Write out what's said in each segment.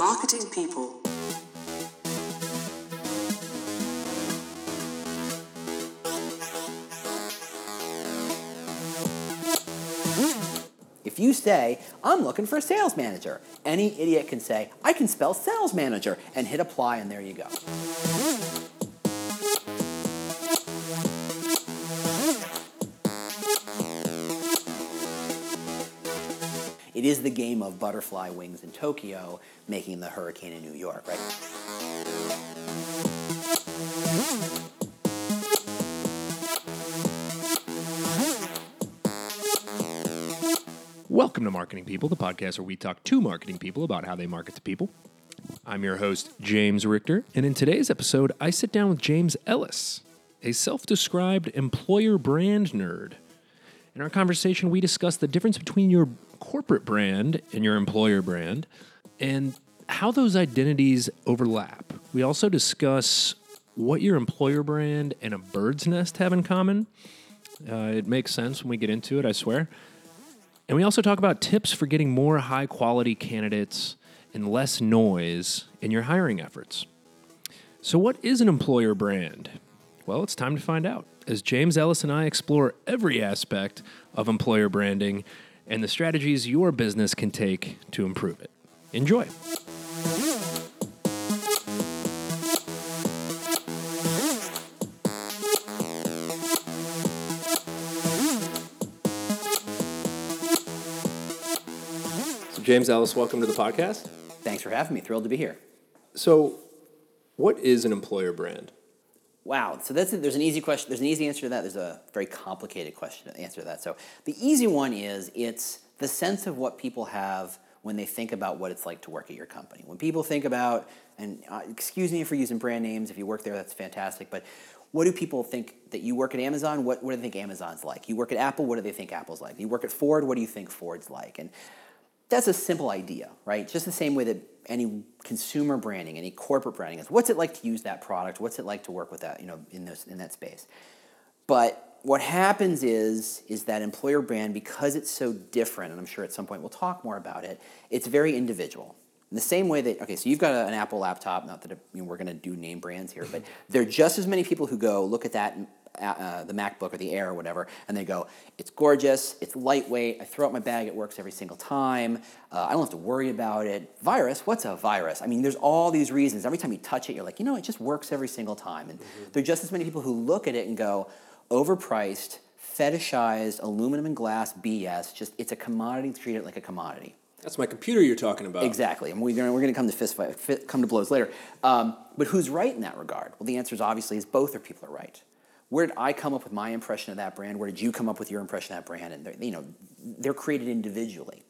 Marketing people. If you say, I'm looking for a sales manager, any idiot can say, I can spell sales manager, and hit apply, and there you go. It is the game of butterfly wings in Tokyo making the hurricane in New York, right? Welcome to Marketing People, the podcast where we talk to marketing people about how they market to people. I'm your host, James Richter, and in today's episode, I sit down with James Ellis, a self described employer brand nerd. In our conversation, we discuss the difference between your corporate brand and your employer brand and how those identities overlap. We also discuss what your employer brand and a bird's nest have in common. Uh, it makes sense when we get into it, I swear. And we also talk about tips for getting more high quality candidates and less noise in your hiring efforts. So, what is an employer brand? Well, it's time to find out as James Ellis and I explore every aspect of employer branding and the strategies your business can take to improve it. Enjoy. So, James Ellis, welcome to the podcast. Thanks for having me. Thrilled to be here. So, what is an employer brand? Wow. So that's there's an easy question. There's an easy answer to that. There's a very complicated question to answer to that. So the easy one is it's the sense of what people have when they think about what it's like to work at your company. When people think about, and uh, excuse me for using brand names. If you work there, that's fantastic. But what do people think that you work at Amazon? What, what do they think Amazon's like? You work at Apple. What do they think Apple's like? You work at Ford. What do you think Ford's like? And that's a simple idea, right? Just the same way that any consumer branding, any corporate branding is. What's it like to use that product? What's it like to work with that, you know, in this in that space? But what happens is is that employer brand because it's so different, and I'm sure at some point we'll talk more about it. It's very individual. In the same way that okay, so you've got a, an Apple laptop. Not that it, you know, we're going to do name brands here, but there are just as many people who go look at that uh, the MacBook or the Air or whatever, and they go, it's gorgeous, it's lightweight, I throw it in my bag, it works every single time, uh, I don't have to worry about it. Virus, what's a virus? I mean, there's all these reasons. Every time you touch it, you're like, you know, it just works every single time. And mm-hmm. there are just as many people who look at it and go, overpriced, fetishized, aluminum and glass BS, just it's a commodity, treat it like a commodity. That's my computer you're talking about. Exactly. And we're going to come to fist fight, come to blows later. Um, but who's right in that regard? Well, the answer is obviously is both are people are right where did I come up with my impression of that brand? Where did you come up with your impression of that brand? And you know, they're created individually.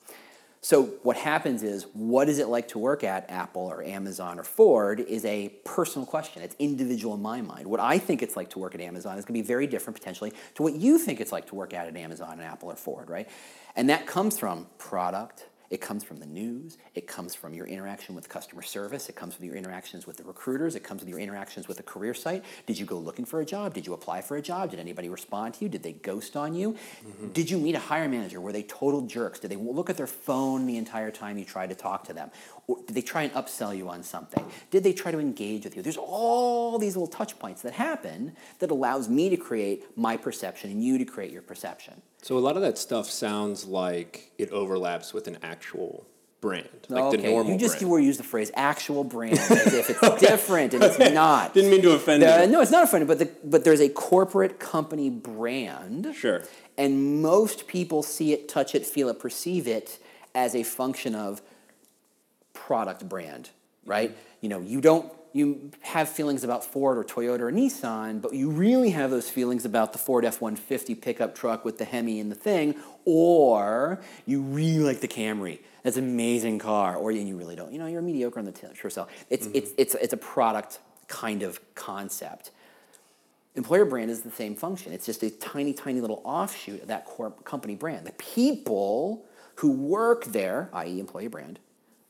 So what happens is, what is it like to work at Apple or Amazon or Ford is a personal question. It's individual in my mind. What I think it's like to work at Amazon is going to be very different potentially to what you think it's like to work at at Amazon and Apple or Ford, right? And that comes from product, it comes from the news. It comes from your interaction with customer service. It comes from your interactions with the recruiters. It comes from your interactions with the career site. Did you go looking for a job? Did you apply for a job? Did anybody respond to you? Did they ghost on you? Mm-hmm. Did you meet a hiring manager? Were they total jerks? Did they look at their phone the entire time you tried to talk to them? Or did they try and upsell you on something? Did they try to engage with you? There's all these little touch points that happen that allows me to create my perception and you to create your perception. So a lot of that stuff sounds like it overlaps with an actual brand, like okay. the normal. You just brand. use the phrase "actual brand" as if it's okay. different, and it's not. Didn't mean to offend you. No, it's not offended, but the, but there's a corporate company brand. Sure. And most people see it, touch it, feel it, perceive it as a function of product brand, right? Mm-hmm. You know, you don't you have feelings about Ford or Toyota or Nissan, but you really have those feelings about the Ford F 150 pickup truck with the Hemi and the thing, or you really like the Camry. That's an amazing car, or you really don't. You know, you're mediocre on the sure sell. It's, mm-hmm. it's, it's, it's a product kind of concept. Employer brand is the same function. It's just a tiny, tiny little offshoot of that core company brand. The people who work there, i.e., employee brand,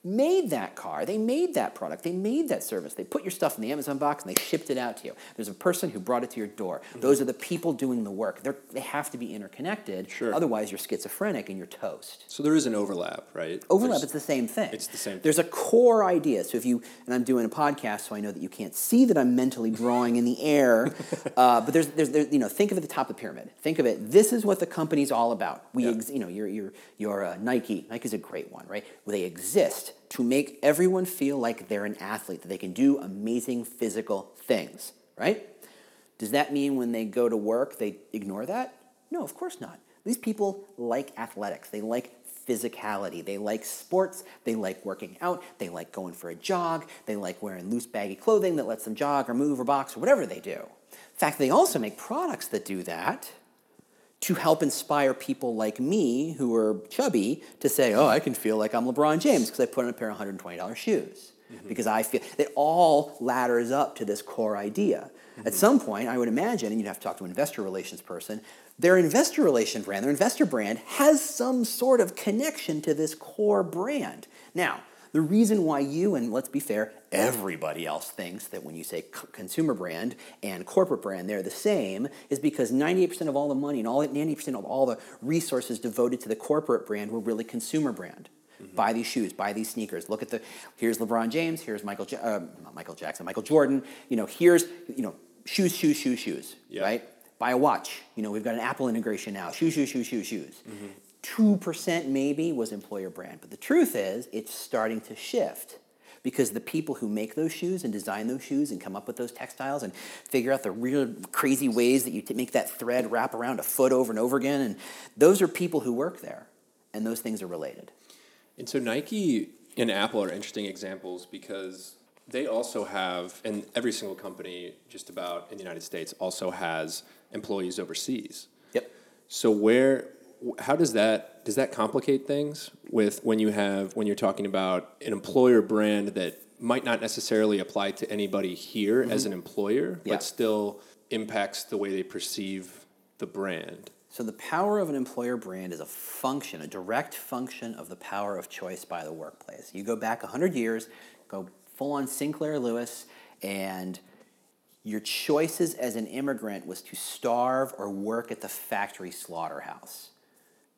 made that car, they made that product, they made that service. They put your stuff in the Amazon box and they shipped it out to you. There's a person who brought it to your door. Mm-hmm. Those are the people doing the work. They're, they have to be interconnected. Sure. Otherwise, you're schizophrenic and you're toast. So there is an overlap, right? Overlap, There's, it's the same thing. It's the same There's a core idea. So if you, and I'm doing a podcast, so I know that you can't see that I'm mentally drawing in the air, uh, but there's, there's, there's, you know, think of it at the top of the pyramid. Think of it, this is what the company's all about. We, yeah. ex, you know, you're, you're, you're uh, Nike. Nike's a great one, right? Well, they exist to make everyone feel like they're an athlete, that they can do amazing physical things, right? Does that mean when they go to work they ignore that? No, of course not. These people like athletics, they like physicality, they like sports, they like working out, they like going for a jog, they like wearing loose, baggy clothing that lets them jog or move or box or whatever they do. In fact, they also make products that do that to help inspire people like me who are chubby to say, oh, I can feel like I'm LeBron James because I put on a pair of $120 shoes. Mm-hmm. Because I feel it all ladders up to this core idea. Mm-hmm. At some point, I would imagine, and you'd have to talk to an investor relations person, their investor relation brand, their investor brand, has some sort of connection to this core brand. Now, the reason why you, and let's be fair, everybody else thinks that when you say consumer brand and corporate brand, they're the same, is because 98% of all the money and all 90% of all the resources devoted to the corporate brand were really consumer brand. Mm-hmm. Buy these shoes, buy these sneakers. Look at the here's LeBron James, here's Michael, uh, Michael Jackson, Michael Jordan. You know, here's you know shoes, shoes, shoes, shoes. Yep. Right. Buy a watch. You know, we've got an Apple integration now. Shoes, shoes, shoes, shoes, shoes. Mm-hmm. 2% maybe was employer brand. But the truth is, it's starting to shift because the people who make those shoes and design those shoes and come up with those textiles and figure out the real crazy ways that you make that thread wrap around a foot over and over again, and those are people who work there, and those things are related. And so Nike and Apple are interesting examples because they also have, and every single company just about in the United States also has employees overseas. Yep. So where how does that does that complicate things with when you have when you're talking about an employer brand that might not necessarily apply to anybody here mm-hmm. as an employer, yeah. but still impacts the way they perceive the brand? So the power of an employer brand is a function, a direct function of the power of choice by the workplace. You go back 100 years, go full on Sinclair Lewis, and your choices as an immigrant was to starve or work at the factory slaughterhouse.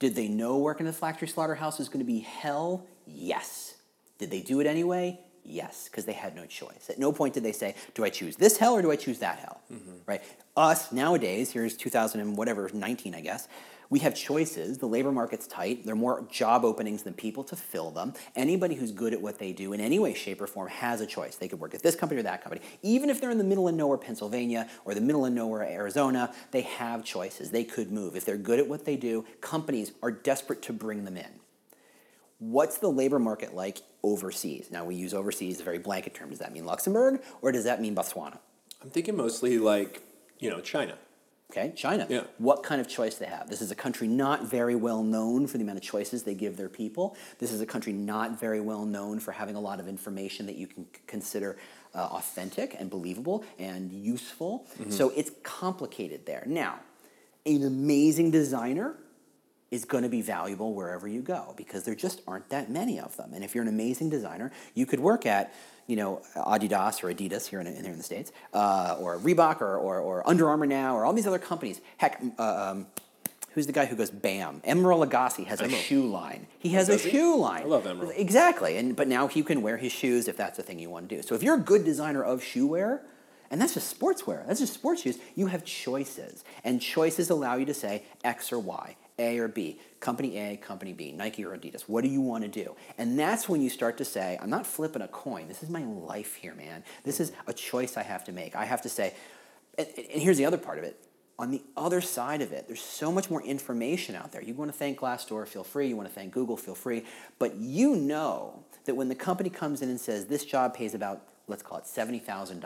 Did they know working in the factory slaughterhouse was going to be hell? Yes. Did they do it anyway? Yes, because they had no choice. At no point did they say, "Do I choose this hell or do I choose that hell?" Mm-hmm. Right? Us nowadays, here's 2000 and whatever 19, I guess we have choices. The labor market's tight. There are more job openings than people to fill them. Anybody who's good at what they do in any way, shape, or form has a choice. They could work at this company or that company. Even if they're in the middle of nowhere, Pennsylvania, or the middle of nowhere, Arizona, they have choices. They could move. If they're good at what they do, companies are desperate to bring them in. What's the labor market like overseas? Now, we use overseas as a very blanket term. Does that mean Luxembourg or does that mean Botswana? I'm thinking mostly like, you know, China. Okay, China. Yeah. What kind of choice they have? This is a country not very well known for the amount of choices they give their people. This is a country not very well known for having a lot of information that you can consider uh, authentic and believable and useful. Mm-hmm. So it's complicated there. Now, an amazing designer is going to be valuable wherever you go because there just aren't that many of them. And if you're an amazing designer, you could work at you know, Adidas or Adidas here in, here in the States, uh, or Reebok or, or, or, Under Armour now, or all these other companies. Heck, uh, um, who's the guy who goes BAM? Emeril Lagasse has a shoe line. He has a shoe line. I love Emeril. Exactly, and but now he can wear his shoes if that's the thing you want to do. So if you're a good designer of shoe wear, and that's just sportswear, that's just sports shoes, you have choices, and choices allow you to say X or Y. A or B, company A, company B, Nike or Adidas. What do you want to do? And that's when you start to say, I'm not flipping a coin. This is my life here, man. This is a choice I have to make. I have to say, and, and here's the other part of it. On the other side of it, there's so much more information out there. You want to thank Glassdoor, feel free. You want to thank Google, feel free. But you know that when the company comes in and says this job pays about let's call it $70,000.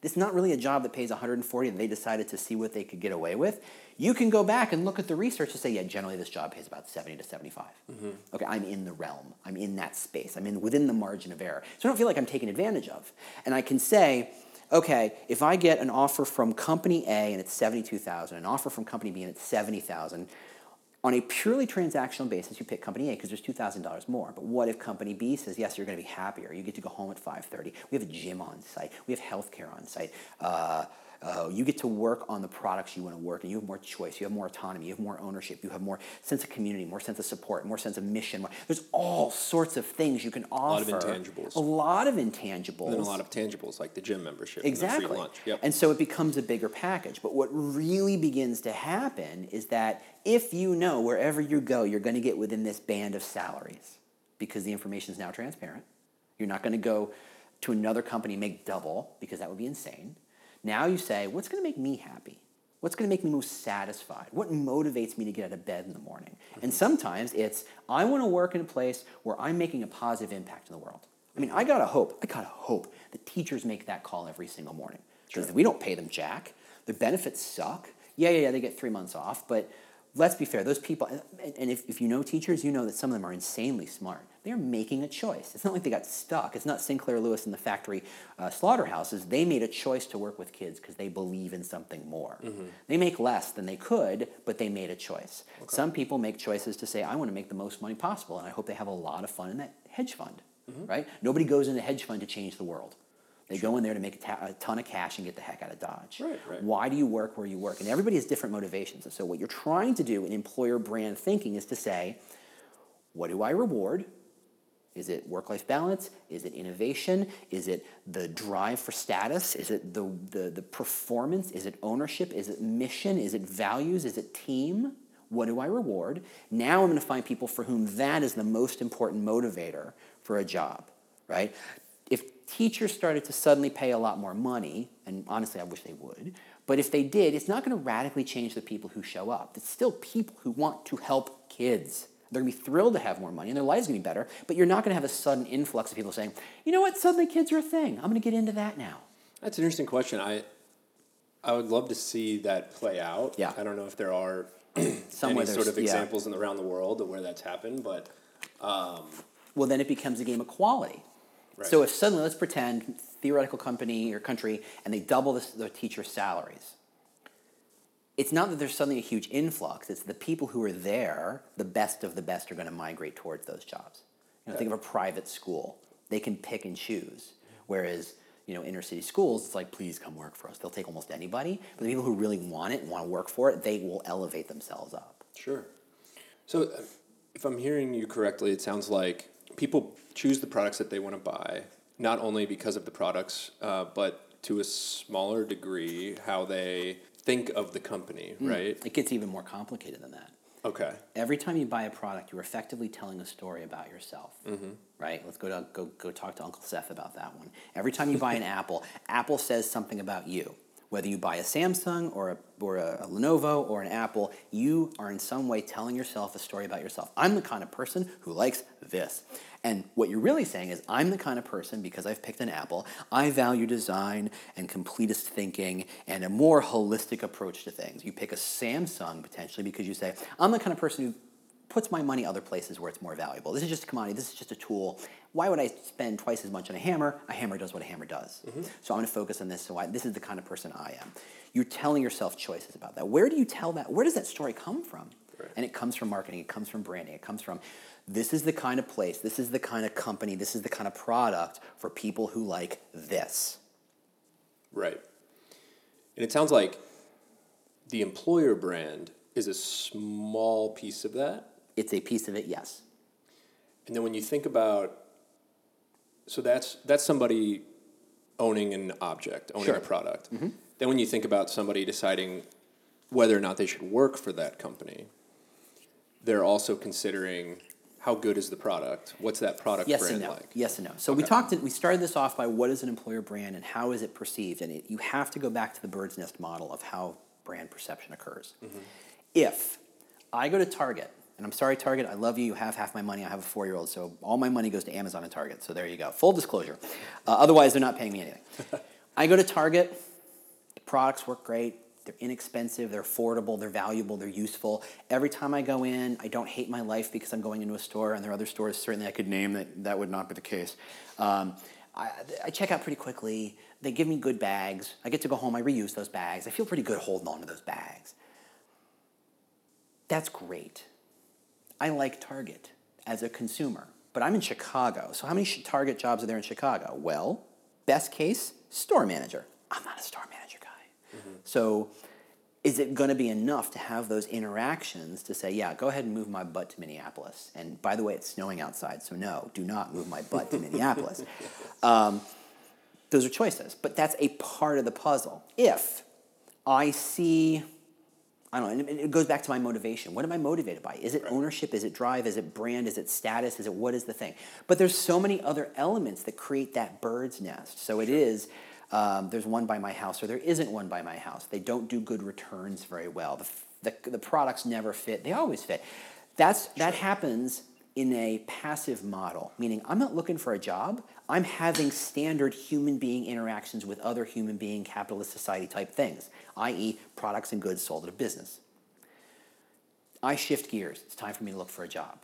This is not really a job that pays 140 and they decided to see what they could get away with. You can go back and look at the research to say, yeah, generally this job pays about 70 to 75. Mm-hmm. Okay, I'm in the realm. I'm in that space. I'm in within the margin of error. So I don't feel like I'm taken advantage of. And I can say, okay, if I get an offer from company A and it's 72,000, an offer from company B and it's 70,000, On a purely transactional basis, you pick company A because there's $2,000 more. But what if company B says, yes, you're going to be happier. You get to go home at 5.30. We have a gym on site. We have healthcare on site. Uh, uh, you get to work on the products you want to work and you have more choice you have more autonomy you have more ownership you have more sense of community more sense of support more sense of mission more, there's all sorts of things you can offer a lot of intangibles. A lot of intangibles. And then a lot of tangibles like the gym membership exactly and the free lunch. Yep. and so it becomes a bigger package. But what really begins to happen is that if you know wherever you go you're going to get within this band of salaries because the information is now transparent. You're not going to go to another company and make double because that would be insane now you say, what's going to make me happy? What's going to make me most satisfied? What motivates me to get out of bed in the morning? Mm-hmm. And sometimes it's, I want to work in a place where I'm making a positive impact in the world. I mean, I gotta hope, I gotta hope that teachers make that call every single morning. Because sure. we don't pay them jack. Their benefits suck. Yeah, yeah, yeah, they get three months off, but let's be fair, those people, and if, if you know teachers, you know that some of them are insanely smart. They're making a choice. It's not like they got stuck. It's not Sinclair Lewis and the factory uh, slaughterhouses. They made a choice to work with kids because they believe in something more. Mm-hmm. They make less than they could, but they made a choice. Okay. Some people make choices to say, I want to make the most money possible, and I hope they have a lot of fun in that hedge fund, mm-hmm. right? Nobody goes into hedge fund to change the world. They sure. go in there to make a, ta- a, ton of cash and get the heck out of Dodge. Right, right. Why do you work where you work? And everybody has different motivations. And so, what you're trying to do in employer brand thinking is to say, what do I reward? Is it work life balance? Is it innovation? Is it the drive for status? Is it the, the, the performance? Is it ownership? Is it mission? Is it values? Is it team? What do I reward? Now I'm going to find people for whom that is the most important motivator for a job, right? Teachers started to suddenly pay a lot more money, and honestly, I wish they would, but if they did, it's not going to radically change the people who show up. It's still people who want to help kids. They're going to be thrilled to have more money and their lives going to be better, but you're not going to have a sudden influx of people saying, you know what, suddenly kids are a thing. I'm going to get into that now. That's an interesting question. I, I would love to see that play out. Yeah. I don't know if there are Some any sort of examples yeah. in around the world of where that's happened, but. Um, well, then it becomes a game of quality. Right. So if suddenly, let's pretend theoretical company or country, and they double the, the teacher salaries it's not that there's suddenly a huge influx. It's the people who are there, the best of the best, are going to migrate towards those jobs. You know, think of a private school; they can pick and choose. Whereas you know, inner city schools, it's like, please come work for us. They'll take almost anybody. But the people who really want it and want to work for it, they will elevate themselves up. Sure. So, if I'm hearing you correctly, it sounds like people choose the products that they want to buy, not only because of the products, uh, but to a smaller degree, how they think of the company, mm. right? It gets even more complicated than that. Okay. Every time you buy a product, you're effectively telling a story about yourself, mm-hmm. right? Let's go to go go talk to Uncle Seth about that one. Every time you buy an Apple, Apple says something about you. Whether you buy a Samsung or a, or a, a Lenovo or an Apple, you are in some way telling yourself a story about yourself. I'm the kind of person who likes this. And what you're really saying is, I'm the kind of person, because I've picked an Apple, I value design and completist thinking and a more holistic approach to things. You pick a Samsung potentially because you say, I'm the kind of person who puts my money other places where it's more valuable. This is just a commodity, this is just a tool. Why would I spend twice as much on a hammer? A hammer does what a hammer does. Mm-hmm. So I'm gonna focus on this, so I, this is the kind of person I am. You're telling yourself choices about that. Where do you tell that? Where does that story come from? Right. And it comes from marketing, it comes from branding, it comes from this is the kind of place, this is the kind of company, this is the kind of product for people who like this. Right. And it sounds like the employer brand is a small piece of that. It's a piece of it, yes. And then when you think about so that's that's somebody owning an object, owning sure. a product. Mm-hmm. Then when you think about somebody deciding whether or not they should work for that company, they're also considering how good is the product? What's that product yes brand and no. like? Yes and no. So okay. we talked. We started this off by what is an employer brand and how is it perceived, and it, you have to go back to the bird's nest model of how brand perception occurs. Mm-hmm. If I go to Target, and I'm sorry, Target, I love you. You have half my money. I have a four year old, so all my money goes to Amazon and Target. So there you go. Full disclosure. Uh, otherwise, they're not paying me anything. I go to Target. The products work great. They're inexpensive, they're affordable, they're valuable, they're useful. Every time I go in, I don't hate my life because I'm going into a store, and there are other stores certainly I could name that that would not be the case. Um, I, I, check out pretty quickly. They give me good bags. I get to go home, I reuse those bags. I feel pretty good holding on to those bags. That's great. I like Target as a consumer, but I'm in Chicago. So how many Target jobs are there in Chicago? Well, best case, store manager. I'm not a store manager guy. So is it going to be enough to have those interactions to say, yeah, go ahead and move my butt to Minneapolis? And by the way, it's snowing outside, so no, do not move my butt to Minneapolis. Um, those are choices, but that's a part of the puzzle. If I see, I don't know, and it goes back to my motivation. What am I motivated by? Is it ownership? Is it drive? Is it brand? Is it status? Is it what is the thing? But there's so many other elements that create that bird's nest. So it is. Um, there's one by my house, or there isn't one by my house. They don't do good returns very well. The, the, the products never fit. They always fit. That's that happens in a passive model, meaning I'm not looking for a job. I'm having standard human being interactions with other human being capitalist society type things, i.e., products and goods sold at a business. I shift gears. It's time for me to look for a job.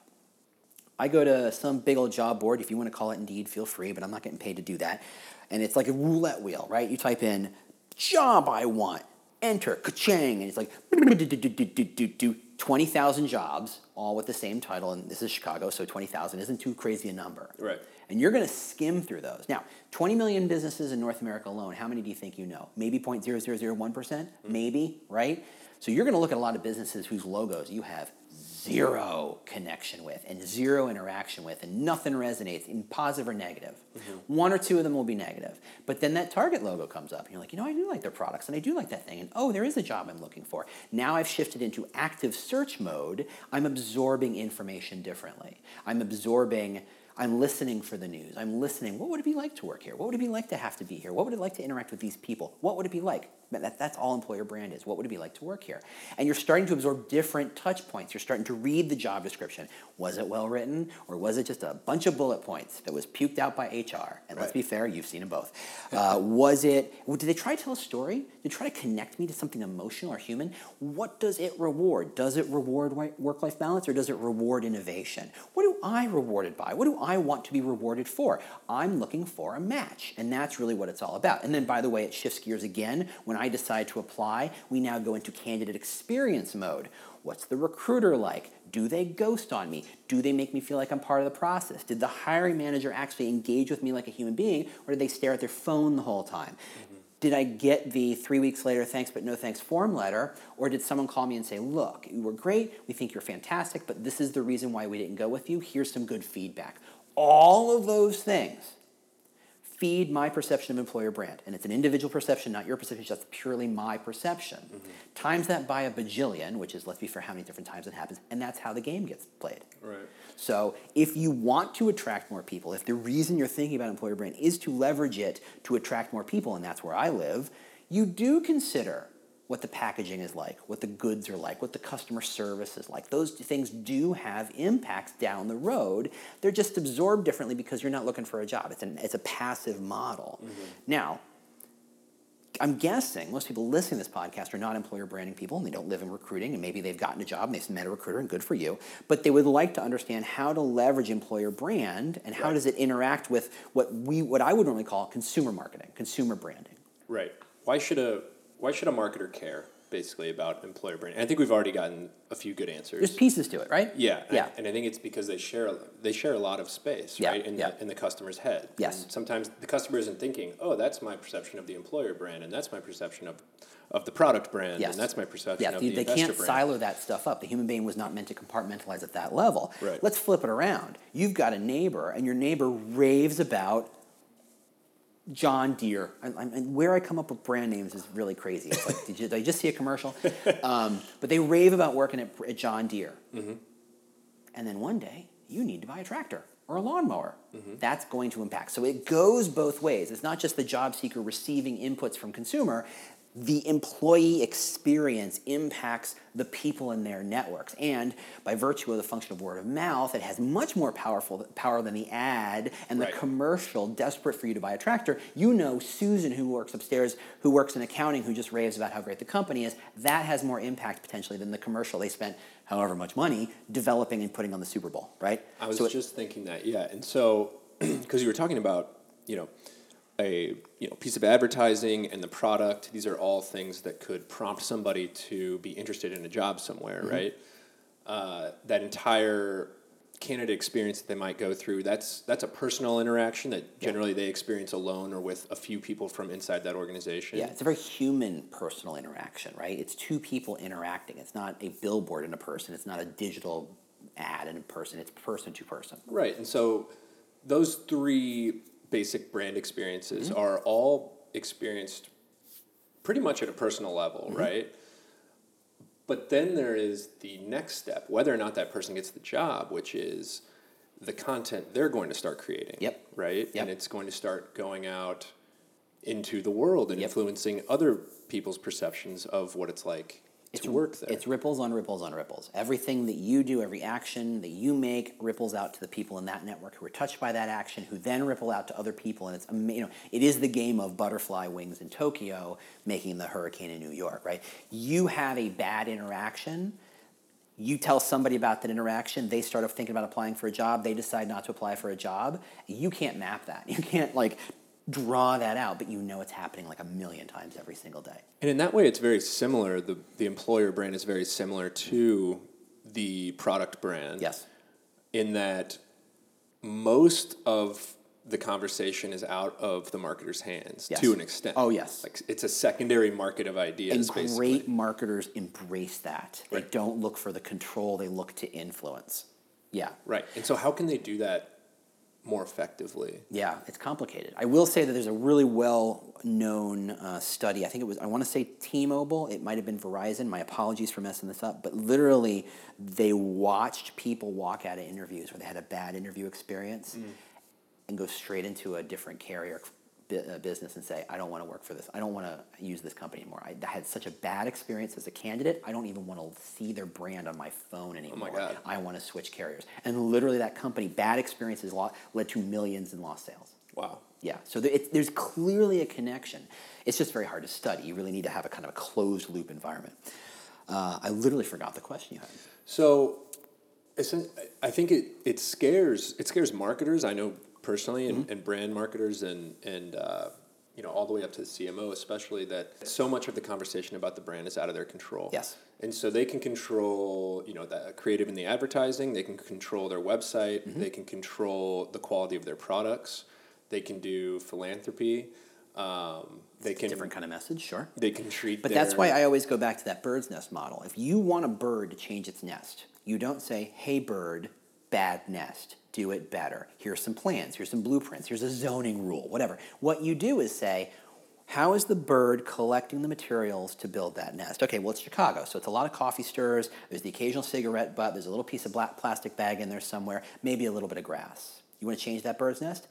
I go to some big old job board. If you want to call it Indeed, feel free, but I'm not getting paid to do that. And it's like a roulette wheel, right? You type in job I want, enter, ka-chang, and it's like 20,000 jobs, all with the same title. And this is Chicago, so 20,000 isn't too crazy a number. Right. And you're going to skim through those. Now, 20 million businesses in North America alone, how many do you think you know? Maybe 0.0001%? percent mm. Maybe, right? So you're going to look at a lot of businesses whose logos you have zero connection with and zero interaction with and nothing resonates in positive or negative. Mm-hmm. One or two of them will be negative. But then that Target logo comes up and you're like, you know, I do like their products and I do like that thing. And oh, there is a job I'm looking for. Now I've shifted into active search mode. I'm absorbing information differently. I'm absorbing I'm listening for the news. I'm listening. What would it be like to work here? What would it be like to have to be here? What would it like to interact with these people? What would it be like? That, that's all employer brand is. What would it be like to work here? And you're starting to absorb different touch points. You're starting to read the job description. Was it well written or was it just a bunch of bullet points that was puked out by HR? And let's be fair, you've seen them both. Uh, was it, did they try to tell a story? Did they try to connect me to something emotional or human? What does it reward? Does it reward work life balance or does it reward innovation? What do I rewarded by? What do I want to be rewarded for? I'm looking for a match, and that's really what it's all about. And then, by the way, it shifts gears again. When I decide to apply, we now go into candidate experience mode. What's the recruiter like? Do they ghost on me? Do they make me feel like I'm part of the process? Did the hiring manager actually engage with me like a human being, or did they stare at their phone the whole time? Mm-hmm. Did I get the three weeks later, thanks but no thanks form letter? Or did someone call me and say, look, you were great, we think you're fantastic, but this is the reason why we didn't go with you, here's some good feedback. All of those things feed my perception of employer brand. And it's an individual perception, not your perception, it's just purely my perception. Mm-hmm. Times that by a bajillion, which is, let's be fair, how many different times it happens, and that's how the game gets played. Right. So if you want to attract more people, if the reason you're thinking about employer brand is to leverage it to attract more people, and that's where I live, you do consider what the packaging is like, what the goods are like, what the customer service is like. Those things do have impacts down the road. They're just absorbed differently because you're not looking for a job. It's, an, it's a passive model. Mm-hmm. Now, I'm guessing most people listening to this podcast are not employer branding people and they don't live in recruiting and maybe they've gotten a job and they've met a recruiter and good for you. But they would like to understand how to leverage employer brand and how Right. does it interact with what we what I would normally call consumer marketing, consumer branding. Right. Why should a why should a marketer care basically about employer branding? I think we've already gotten a few good answers. There's pieces to it, right? yeah, and I- Yeah. and I think it's because they share they share a lot of space, Yeah, right, in yeah. the in the customer's head. Yes. And sometimes the customer isn't thinking, "Oh, that's my perception of the employer brand, and that's my perception of of the product brand, Yes. and that's my perception Yeah, of they, the they can't brand." silo that stuff up. The human being was not meant to compartmentalize at that level. Right. Let's flip it around. You've got a neighbor, and your neighbor raves about John Deere. I, I, and where I come up with brand names is really crazy. It's like, did, you, did I just see a commercial? Um, but they rave about working at, at John Deere. And then one day, you need to buy a tractor or a lawnmower. That's going to impact. So it goes both ways. It's not just the job seeker receiving inputs from consumer. The employee experience impacts the people in their networks. And by virtue of the function of word of mouth, it has much more powerful power than the ad and the commercial desperate for you to buy a tractor. You know Susan who works upstairs, who works in accounting, who just raves about how great the company is. That has more impact potentially than the commercial they spent however much money developing and putting on the Super Bowl, right? I was So it- just thinking that, yeah. And so, because you were talking about, you know, a you know piece of advertising and the product, these are all things that could prompt somebody to be interested in a job somewhere, Mm-hmm. right? uh, that entire candidate experience that they might go through that's that's a personal interaction that generally they experience alone or with a few people from inside that organization Yeah, it's a very human personal interaction, right? It's two people interacting. It's not a billboard in a person. It's not a digital ad in a person. It's person to person. right and so those three basic brand experiences mm-hmm. are all experienced pretty much at a personal level mm-hmm. right but then there is the next step whether or not that person gets the job which is the content they're going to start creating Yep. right Yep. and it's going to start going out into the world and Yep. influencing other people's perceptions of what it's like to work there It's ripples on ripples on ripples. Everything that you do, every action that you make, ripples out to the people in that network who are touched by that action, who then ripple out to other people. And it's you know, it is the game of butterfly wings in Tokyo, making the hurricane in New York, right? You have a bad interaction. You tell somebody about that interaction, they start thinking about applying for a job, they decide not to apply for a job. You can't map that. You can't like draw that out, but you know it's happening like a million times every single day. And in that way, it's very similar. The, the employer brand is very similar to the product brand. Yes. In that most of the conversation is out of the marketer's hands Yes. to an extent. Oh, yes. Like it's a secondary market of ideas, And basically. great marketers embrace that. They Right. don't look for the control, they look to influence. Yeah. Right. And so, how can they do that more effectively? Yeah, it's complicated. I will say that there's a really well known uh, study. I think it was, I want to say T Mobile, it might have been Verizon. My apologies for messing this up. But literally, they watched people walk out of interviews where they had a bad interview experience and go straight into a different carrier business and say, I don't want to work for this. I don't want to use this company anymore. I had such a bad experience as a candidate. I don't even want to see their brand on my phone anymore. God. I want to switch carriers. And literally, that company, bad experiences led to millions in lost sales. Wow. Yeah, so there's clearly a connection. It's just very hard to study. You really need to have a kind of a closed loop environment. Uh, I literally forgot the question you had. So, I think it, it scares it scares marketers. I know personally, and, Mm-hmm. and brand marketers, and and uh, you know all the way up to the CMO, especially that so much of the conversation about the brand is out of their control. Yes. And so they can control, you know, the creative in the advertising. They can control their website. Mm-hmm. They can control the quality of their products. They can do philanthropy. Um, they can Different kind of message, sure. They can treat. But their, that's why I always go back to that bird's nest model. If you want a bird to change its nest, you don't say, hey, bird, bad nest, do it better. Here's some plans, here's some blueprints, here's a zoning rule, whatever. What you do is say, how is the bird collecting the materials to build that nest? Okay, well, it's Chicago, so it's a lot of coffee stirs, there's the occasional cigarette butt, there's a little piece of black plastic bag in there somewhere, maybe a little bit of grass. You want to change that bird's nest?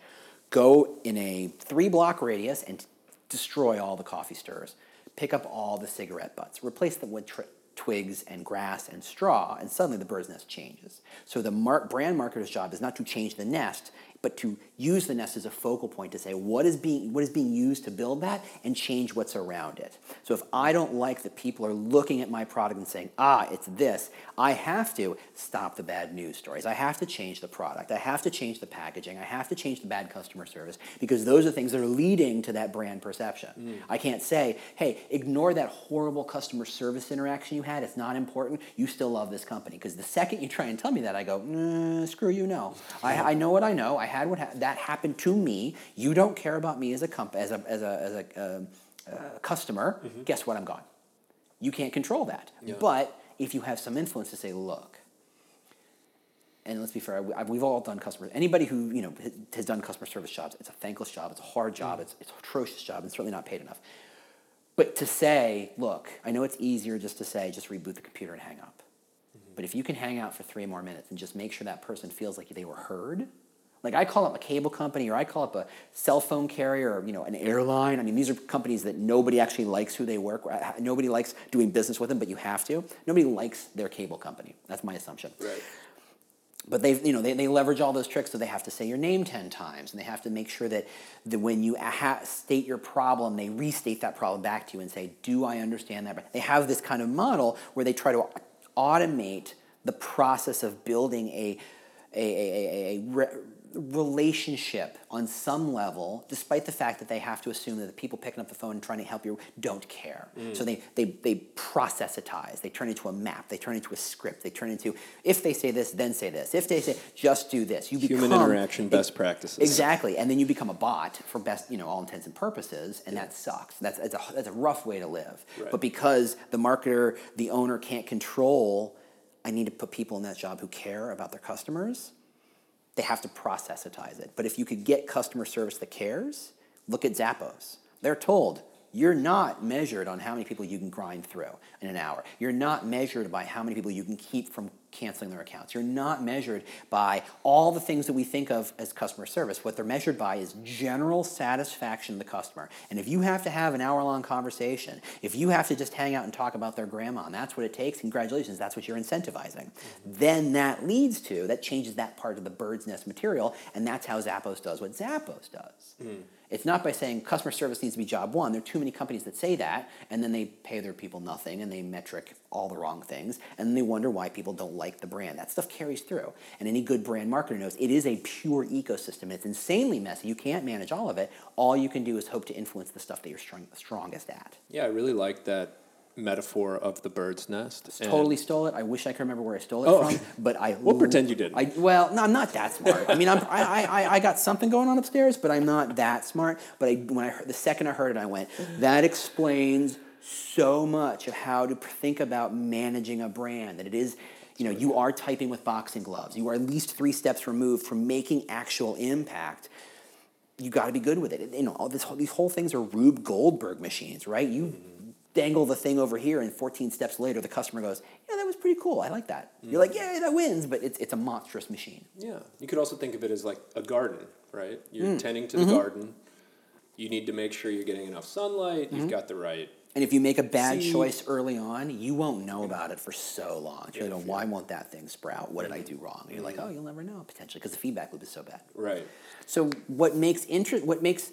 Go in a three block radius and destroy all the coffee stirs. Pick up all the cigarette butts. Replace them with tr- twigs and grass and straw, and suddenly the bird's nest changes. So the mar- brand marketer's job is not to change the nest, but to use the nest as a focal point to say what is being what is being used to build that and change what's around it. So if I don't like that people are looking at my product and saying, ah, it's this, I have to stop the bad news stories. I have to change the product. I have to change the packaging. I have to change the bad customer service because those are things that are leading to that brand perception. I can't say, hey, ignore that horrible customer service interaction you had. It's not important. You still love this company. Because the second you try and tell me that, I go, nah, screw you, no. I, I know what I know. I had what ha- that happened to me. You don't care about me as a comp- as a as a as a um, uh, customer. Guess what? I'm gone. You can't control that. But if you have some influence to say, look, and let's be fair, we- we've all done customer. Anybody who you know has done customer service jobs, it's a thankless job. It's a hard job. It's it's an atrocious job, and certainly not paid enough. But to say, look, I know it's easier just to say, just reboot the computer and hang up. Mm-hmm. But if you can hang out for three more minutes and just make sure that person feels like they were heard, like I call up a cable company or I call up a cell phone carrier or you know an airline. I mean, these are companies that nobody actually likes who they work. Uh, nobody likes doing business with them, but you have to. Nobody likes their cable company. That's my assumption. Right. But they, you know, they, they leverage all those tricks, so they have to say your name ten times, and they have to make sure that, that when you ha- state your problem, they restate that problem back to you and say, "Do I understand that?" They have this kind of model where they try to automate the process of building a a, a, a, a re- relationship on some level, despite the fact that they have to assume that the people picking up the phone and trying to help you don't care. Mm. So they, they, they processitize, they turn into a map, they turn into a script, they turn into, if they say this, then say this. If they say, just do this. You become Human become, interaction best practices. Exactly, and then you become a bot for best, you know, all intents and purposes, and that sucks. That's, that's, a, that's a rough way to live. Right. But because the marketer, the owner can't control, I need to put people in that job who care about their customers, they have to processitize it. But if you could get customer service that cares, look at Zappos. They're told, you're not measured on how many people you can grind through in an hour. You're not measured by how many people you can keep from canceling their accounts. You're not measured by all the things that we think of as customer service. What they're measured by is general satisfaction of the customer. And if you have to have an hour long conversation, if you have to just hang out and talk about their grandma, and that's what it takes, congratulations, that's what you're incentivizing. Mm-hmm. Then that leads to, that changes that part of the bird's nest material, and that's how Zappos does what Zappos does. Mm. It's not by saying customer service needs to be job one. There are too many companies that say that, and then they pay their people nothing, and they metric all the wrong things, and they wonder why people don't like the brand. That stuff carries through. And any good brand marketer knows it is a pure ecosystem. It's insanely messy. You can't manage all of it. All you can do is hope to influence the stuff that you're strong, strongest at. Yeah, I really like that metaphor of the bird's nest. Totally stole it. I wish I could remember where I stole it Oh, from, but I. We'll pretend you didn't. I, well, no, I'm not that smart. I mean, I'm, I, I, I got something going on upstairs, but I'm not that smart. But I, when I heard, the second I heard it, I went, that explains so much of how to think about managing a brand. That it is, you know, you are typing with boxing gloves. You are at least three steps removed from making actual impact you got to be good with it. You know, all this, these whole things are Rube Goldberg machines, right? You dangle the thing over here, and 14 steps later, the customer goes, "Yeah, that was pretty cool. I like that." You're like, "Yeah, that wins," but it's it's a monstrous machine. Yeah, you could also think of it as like a garden, right? You're Mm. tending to the Mm-hmm. garden. You need to make sure you're getting enough sunlight. Mm-hmm. You've got the right. And if you make a bad See- choice early on, you won't know about it for so long. You're Yeah, like, why won't that thing sprout? What did I do wrong? And you're Mm-hmm. like, oh, you'll never know potentially because the feedback loop is so bad. Right. So what makes interest? what makes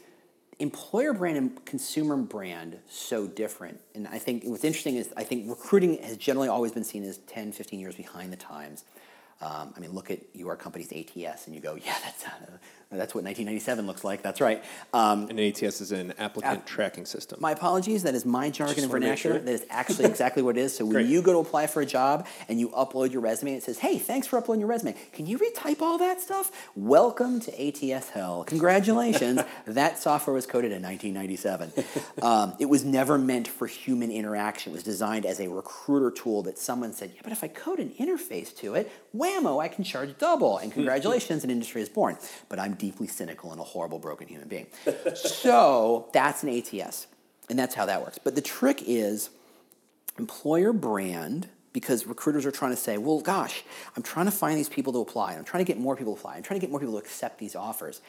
employer brand and consumer brand so different. And i think what's interesting is i think recruiting has generally always been seen as 10 15 years behind the times um, i mean look at your company's ats and you go yeah that's, uh, that's what 1997 looks like that's right um, And ATS is an applicant App- tracking system. my apologies. That is my jargon and vernacular. sure. That is actually exactly what it is. So when Great. you go to apply for a job and you upload your resume, it says, "Hey, thanks for uploading your resume. Can you retype all that stuff? Welcome to ATS hell. Congratulations. that software was coded in 1997. Um, it was never meant for human interaction. It was designed as a recruiter tool that someone said, "Yeah, but if I code an interface to it, whammo, I can charge double." And congratulations, an industry is born. But I'm deeply cynical and a horrible, broken human being. so that's an ATS. And that's how that works. But the trick is employer brand, because recruiters are trying to say, well, gosh, I'm trying to find these people to apply. I'm trying to get more people to apply. I'm trying to get more people to accept these offers.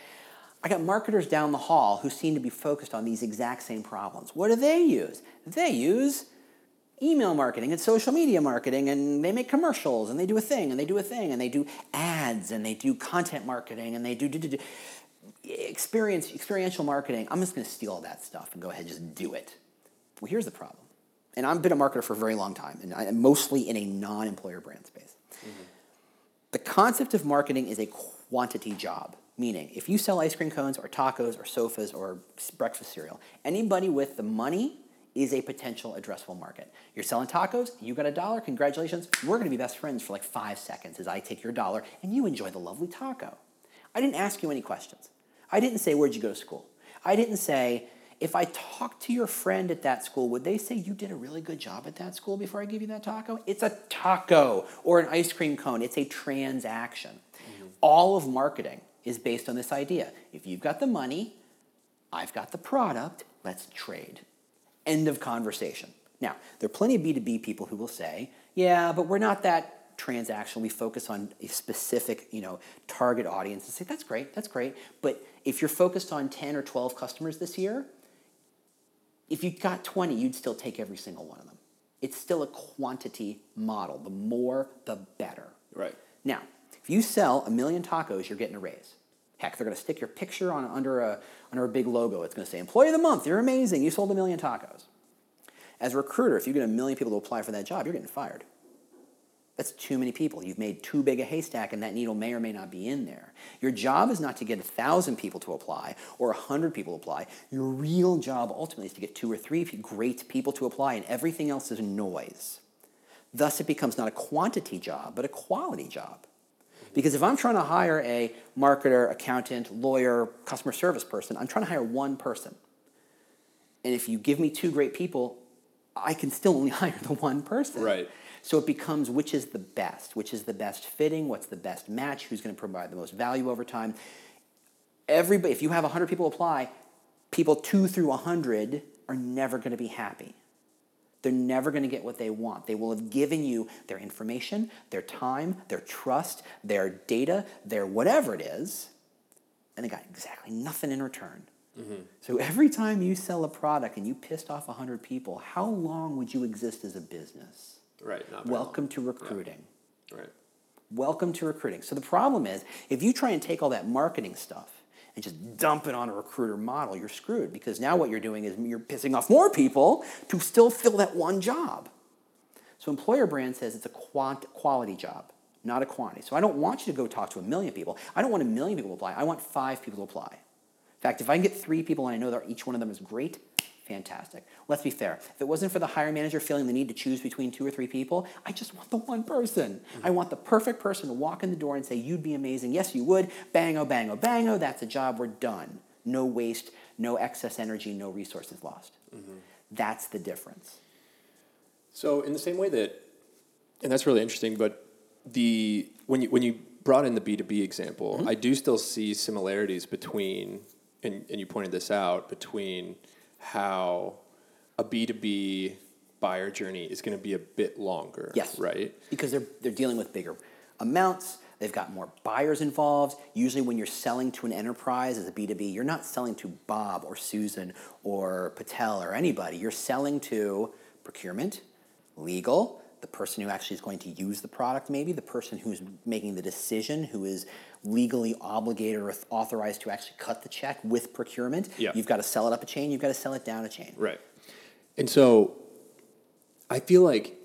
I got marketers down the hall who seem to be focused on these exact same problems. What do they use? They use email marketing and social media marketing and they make commercials and they do a thing and they do a thing and they do ads and they do content marketing and they do, do, do, do. Experience experiential marketing i'm just going to steal all that stuff and go ahead and just do it. Well here's the problem. And i've been a marketer for a very long time and I, am mostly in a non-employer brand space. Mm-hmm. The concept of marketing is a quantity job meaning if you sell ice cream cones or tacos or sofas or breakfast cereal anybody with the money is a potential addressable market you're selling tacos you got a dollar congratulations we're going to be best friends for like five seconds as i take your dollar and you enjoy the lovely taco i didn't ask you any questions I didn't say, Where'd you go to school? I didn't say, If I talked to your friend at that school, would they say you did a really good job at that school before I give you that taco? It's a taco or an ice cream cone, it's a transaction. Mm-hmm. All of marketing is based on this idea. If you've got the money, I've got the product, let's trade. End of conversation. Now, there are plenty of B2B people who will say, yeah, but we're not that transactional. We focus on a specific, you know, target audience and say, that's great, that's great. But if you're focused on 10 or 12 customers this year, if you got 20, you'd still take every single one of them. It's still a quantity model. The more, the better. Right. Now, if you sell a million tacos, you're getting a raise. Heck, they're going to stick your picture on under a under a big logo. It's going to say "Employee of the Month." You're amazing. You sold a million tacos. As a recruiter, if you get a million people to apply for that job, you're getting fired. That's too many people. You've made too big a haystack, and that needle may or may not be in there. Your job is not to get a thousand people to apply or a hundred people to apply. Your real job ultimately is to get two or three great people to apply, and everything else is noise. Thus, it becomes not a quantity job, but a quality job. Because if I'm trying to hire a marketer, accountant, lawyer, customer service person, I'm trying to hire one person. And if you give me two great people, I can still only hire the one person. Right. So it becomes which is the best, which is the best fitting, what's the best match, who's going to provide the most value over time. Everybody, if you have 100 people apply, people two through 100 are never going to be happy. They're never going to get what they want. They will have given you their information, their time, their trust, their data, their whatever it is, and they got exactly nothing in return. Mm-hmm. So every time you sell a product and you pissed off 100 people, how long would you exist as a business? Right. Not Welcome long. to recruiting. Yeah. Right. Welcome to recruiting. So the problem is, if you try and take all that marketing stuff and just dump it on a recruiter model, you're screwed because now what you're doing is you're pissing off more people to still fill that one job. So employer brand says it's a quant- quality job, not a quantity. So I don't want you to go talk to a million people. I don't want a million people to apply. I want five people to apply. In fact, if I can get three people and I know that each one of them is great, fantastic. Let's be fair. If it wasn't for the hiring manager feeling the need to choose between two or three people, I just want the one person. Mm-hmm. I want the perfect person to walk in the door and say, You'd be amazing. Yes, you would. Bango, bango, bango. That's a job. We're done. No waste, no excess energy, no resources lost. Mm-hmm. That's the difference. So, in the same way that, and that's really interesting, but the when you when you brought in the B two B example, mm-hmm. I do still see similarities between, and, and you pointed this out between how a B2B buyer journey is going to be a bit longer. Yes. Right? Because they're, they're dealing with bigger amounts, they've got more buyers involved. Usually, when you're selling to an enterprise as a B2B, you're not selling to Bob or Susan or Patel or anybody. You're selling to procurement, legal, the person who actually is going to use the product, maybe, the person who's making the decision, who is legally obligated or authorized to actually cut the check with procurement. Yeah. You've got to sell it up a chain, you've got to sell it down a chain. Right. And so I feel like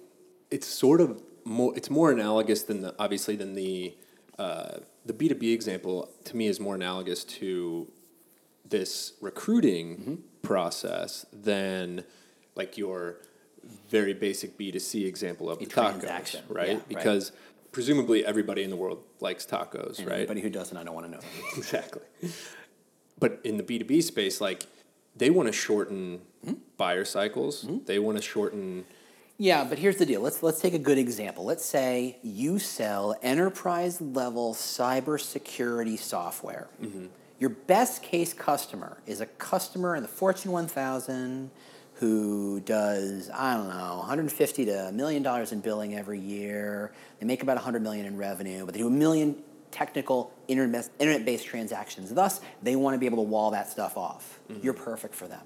it's sort of more it's more analogous than the obviously than the uh, the B2B example to me is more analogous to this recruiting mm-hmm. process than like your very basic B2C example of a the tacos, right? Yeah, because right presumably everybody in the world likes tacos, and right? Anybody who doesn't, I don't want to know. exactly. But in the B two B space, like they want to shorten mm-hmm. buyer cycles. Mm-hmm. They want to shorten. Yeah, but here's the deal. Let's let's take a good example. Let's say you sell enterprise level cybersecurity software. Mm-hmm. Your best case customer is a customer in the Fortune 1000 who does I don't know 150 to a million dollars in billing every year. They make about 100 million in revenue, but they do a million technical internet-based transactions. Thus, they want to be able to wall that stuff off. Mm-hmm. You're perfect for them.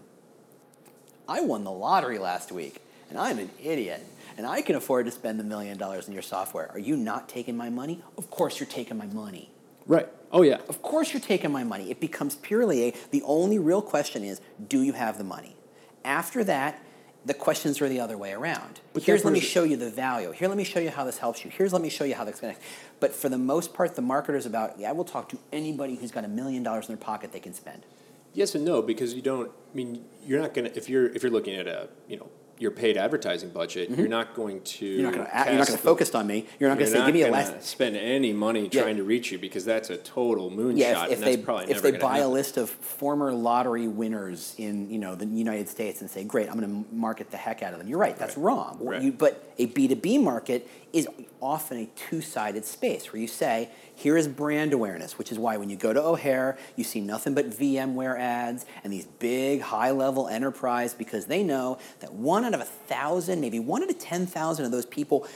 I won the lottery last week, and I'm an idiot, and I can afford to spend a million dollars in your software. Are you not taking my money? Of course, you're taking my money. Right. Oh yeah. Of course, you're taking my money. It becomes purely a. The only real question is, do you have the money? After that, the questions are the other way around. But Here's let me show you the value. Here, let me show you how this helps you. Here's let me show you how that's going to. But for the most part, the marketer's about. Yeah, I will talk to anybody who's got a million dollars in their pocket they can spend. Yes and no because you don't. I mean, you're not going to if you're if you're looking at a you know your paid advertising budget, mm-hmm. you're not going to you're not going to focus on me. You're not going to say, "Give me a list." Spend any money yeah. trying to reach you because that's a total moonshot. Yeah, if, if they if they buy happen. a list of former lottery winners in you know the United States and say, "Great, I'm going to market the heck out of them," you're right. That's right. wrong. Right. You, but a B2B market is often a two-sided space where you say, here is brand awareness, which is why when you go to O'Hare, you see nothing but VMware ads and these big high-level enterprise because they know that one out of a thousand, maybe one out of 10,000 of those people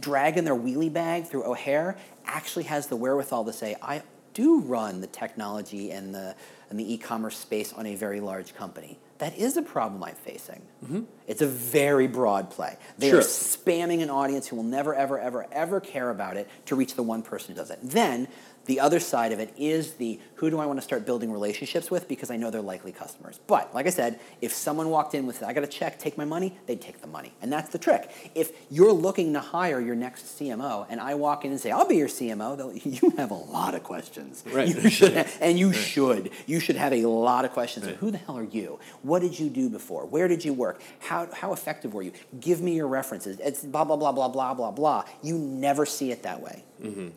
dragging their wheelie bag through O'Hare actually has the wherewithal to say, I do run the technology and the, and the e-commerce space on a very large company that is a problem I'm facing. Mm-hmm. It's a very broad play. They sure. are spamming an audience who will never, ever, ever, ever care about it to reach the one person who does it. Then The other side of it is the who do I want to start building relationships with because I know they're likely customers. But like I said, if someone walked in with I got a check, take my money, they'd take the money. And that's the trick. If you're looking to hire your next CMO and I walk in and say, I'll be your CMO, they'll- you have a lot of questions. Right. You should have- and you should. You should have a lot of questions. Who the hell are you? What did you do before? Where did you work? How, how effective were you? Give me your references. It's blah, blah, blah, blah, blah, blah, blah. You never see it that way.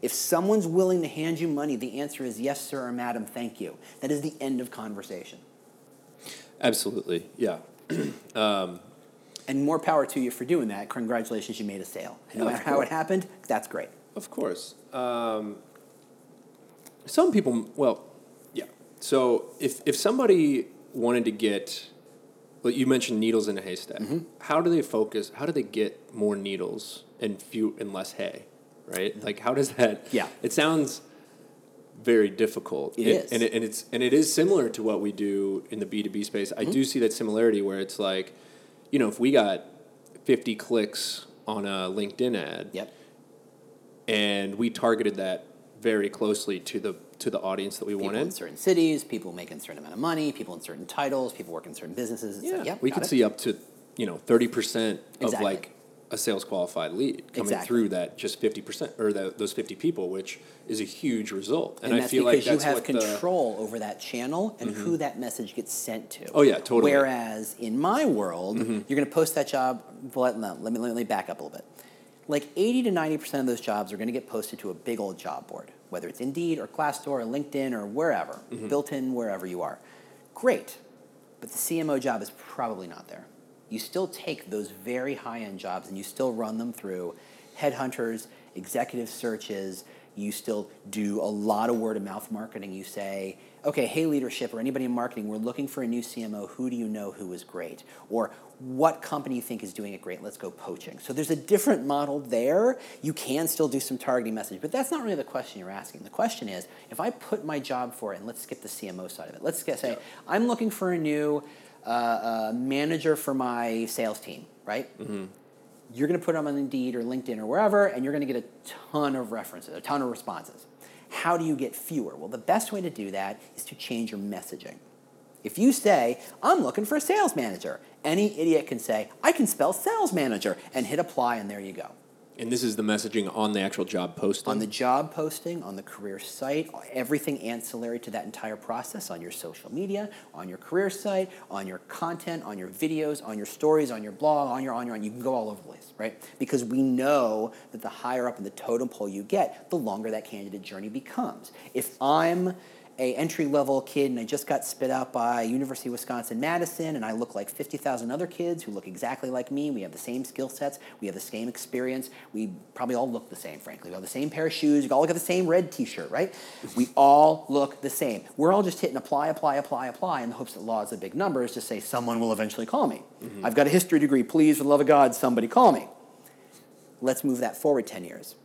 If someone's willing to hand you money, the answer is yes, sir, or madam, thank you. That is the end of conversation. Absolutely, yeah. And more power to you for doing that. Congratulations, you made a sale. No matter how it happened, that's great. Of course. Um, some people, well, yeah. So if if somebody wanted to get, well, you mentioned needles in a haystack. Mm-hmm. How do they focus? How do they get more needles and few and less hay? Right? Like, how does that? Mm-hmm. Yeah. It sounds very difficult. It It- is. and it, and it's and it is similar to what we do in the B two B space. Mm-hmm. I do see that similarity where it's like, you know, if we got fifty clicks on a LinkedIn ad, Yep. and we targeted that very closely to the to the audience that we People in wanted. certain cities, people making a certain amount of money, people in certain titles, people working in certain businesses. Yeah, yep, we could it. see up to you know thirty percent of Exactly. like a sales qualified lead coming Exactly. through that just fifty percent or the, those fifty people, which is a huge result. And, And, I feel like that's you have what the Mm-hmm. control over that channel and who that message gets sent to. Oh, yeah, totally. Mm-hmm. Whereas in my world, you're going to post that job. Let, no, let, me, let me back up a little bit. Like 80 to 90% of those jobs are going to get posted to a big old job board, whether it's Indeed or Glassdoor or LinkedIn or wherever, Mm-hmm. built in wherever you are. Great. But the CMO job is probably not there. You still take those very high end jobs and you still run them through headhunters, executive searches. You still do a lot of word of mouth marketing. You say, okay, hey, leadership or anybody in marketing, we're looking for a new CMO. Who do you know who is great? Or what company you think is doing it great? Let's go poaching. So there's a different model there. You can still do some targeting message, but that's not really the question you're asking. The question is, if I put my job for it, and let's skip the CMO side of it. Let's get, say, I'm looking for a new uh, uh, manager for my sales team, right? You're going to put them on Indeed or LinkedIn or wherever, and you're going to get a ton of references, a ton of responses. How do you get fewer? Well, the best way to do that is to change your messaging. If you say, I'm looking for a sales manager, any idiot can say, I can spell sales manager, and hit apply, and there you go. And this is the messaging on the actual job posting. On the job posting, on the career site, everything ancillary to that entire process, on your social media, on your career site, on your content, on your videos, on your stories, on your blog, on your, on your, on, you can go all over the place, right? Because we know that the higher up in the totem pole you get, the longer that candidate journey becomes. If I'm a entry level kid and I just got spit out by University of Wisconsin Madison and I look like 50,000 other kids who look exactly like me. We have the same skill sets, we have the same experience. We probably all look the same, frankly. We all have the same pair of shoes, we all got the same red t-shirt, right? We all look the same. We're all just hitting apply, apply, apply, apply in the hopes that law is a big number is to say someone will eventually call me. Mm-hmm. I've got a history degree, please for the love of God, somebody call me. Let's move that forward 10 years.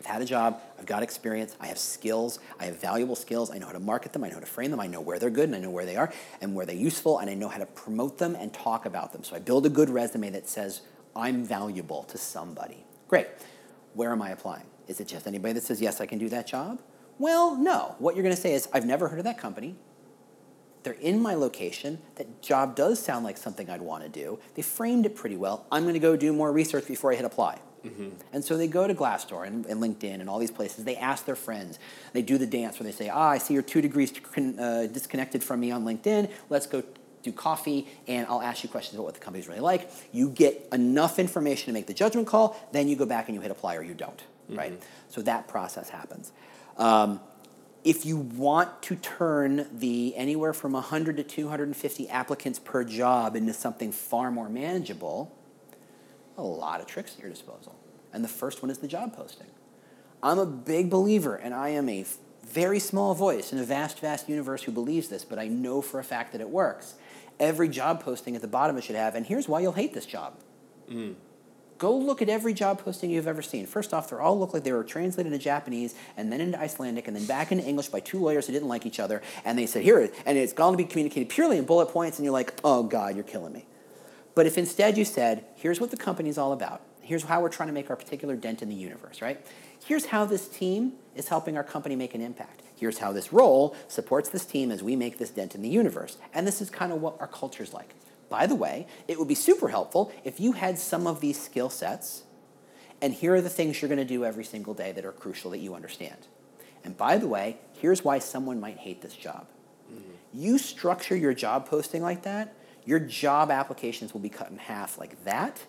I've had a job, I've got experience, I have skills, I have valuable skills, I know how to market them, I know how to frame them, I know where they're good and I know where they are and where they're useful, and I know how to promote them and talk about them. So I build a good resume that says, I'm valuable to somebody. Great. Where am I applying? Is it just anybody that says, yes, I can do that job? Well, no. What you're going to say is, I've never heard of that company. They're in my location. That job does sound like something I'd want to do. They framed it pretty well. I'm going to go do more research before I hit apply. And so they go to Glassdoor and, and LinkedIn and all these places. They ask their friends. They do the dance where they say, ah, I see you're two degrees uh, disconnected from me on LinkedIn. Let's go do coffee and I'll ask you questions about what the company's really like. You get enough information to make the judgment call. Then you go back and you hit apply or you don't, right? So that process happens. Um, if you want to turn the anywhere from 100 to 250 applicants per job into something far more manageable, a lot of tricks at your disposal. And the first one is the job posting. I'm a big believer, and I am a very small voice in a vast, vast universe who believes this, but I know for a fact that it works. Every job posting at the bottom it should have, and here's why you'll hate this job. Mm. Go look at every job posting you've ever seen. First off, they all look like they were translated into Japanese and then into Icelandic and then back into English by two lawyers who didn't like each other. And they said, here, and it's going to be communicated purely in bullet points. And you're like, oh God, you're killing me. But if instead you said, here's what the company is all about, Here's how we're trying to make our particular dent in the universe, right? Here's how this team is helping our company make an impact. Here's how this role supports this team as we make this dent in the universe. And this is kind of what our culture's like. By the way, it would be super helpful if you had some of these skill sets, and here are the things you're going to do every single day that are crucial that you understand. And by the way, here's why someone might hate this job. Mm-hmm. You structure your job posting like that, your job applications will be cut in half like that,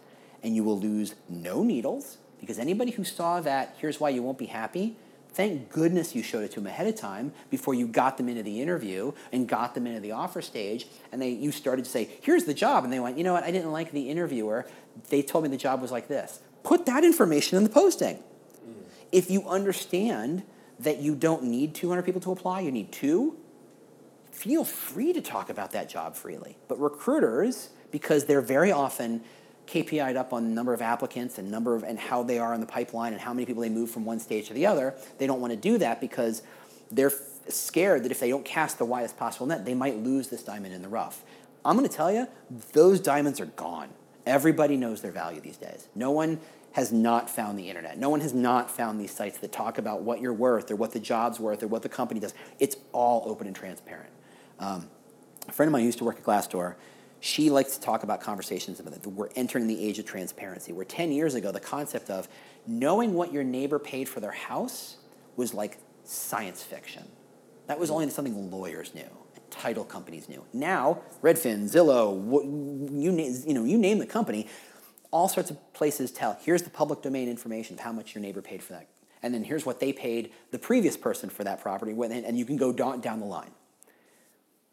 and you will lose no needles because anybody who saw that, here's why you won't be happy, thank goodness you showed it to them ahead of time before you got them into the interview and got them into the offer stage and they you started to say here's the job and they went you know what? I didn't like the interviewer. They told me the job was like this. Put that information in the posting. Mm. if you understand that you don't need 200 people to apply you need two feel free to talk about that job freely but recruiters because they're very often KPI'd up on the number of applicants and number of and how they are in the pipeline and how many people they move from one stage to the other. They don't want to do that because they're scared that if they don't cast the widest possible net, they might lose this diamond in the rough. I'm going to tell you, those diamonds are gone. Everybody knows their value these days. No one has not found the internet. No one has not found these sites that talk about what you're worth or what the job's worth or what the company does. It's all open and transparent. Um, a friend of mine used to work at Glassdoor she likes to talk about conversations about that. We're entering the age of transparency, where 10 years ago, the concept of knowing what your neighbor paid for their house was like science fiction. That was only something lawyers knew, title companies knew. Now, Redfin, Zillow, you, you, know, you name the company, all sorts of places tell here's the public domain information of how much your neighbor paid for that. And then here's what they paid the previous person for that property, and you can go down the line.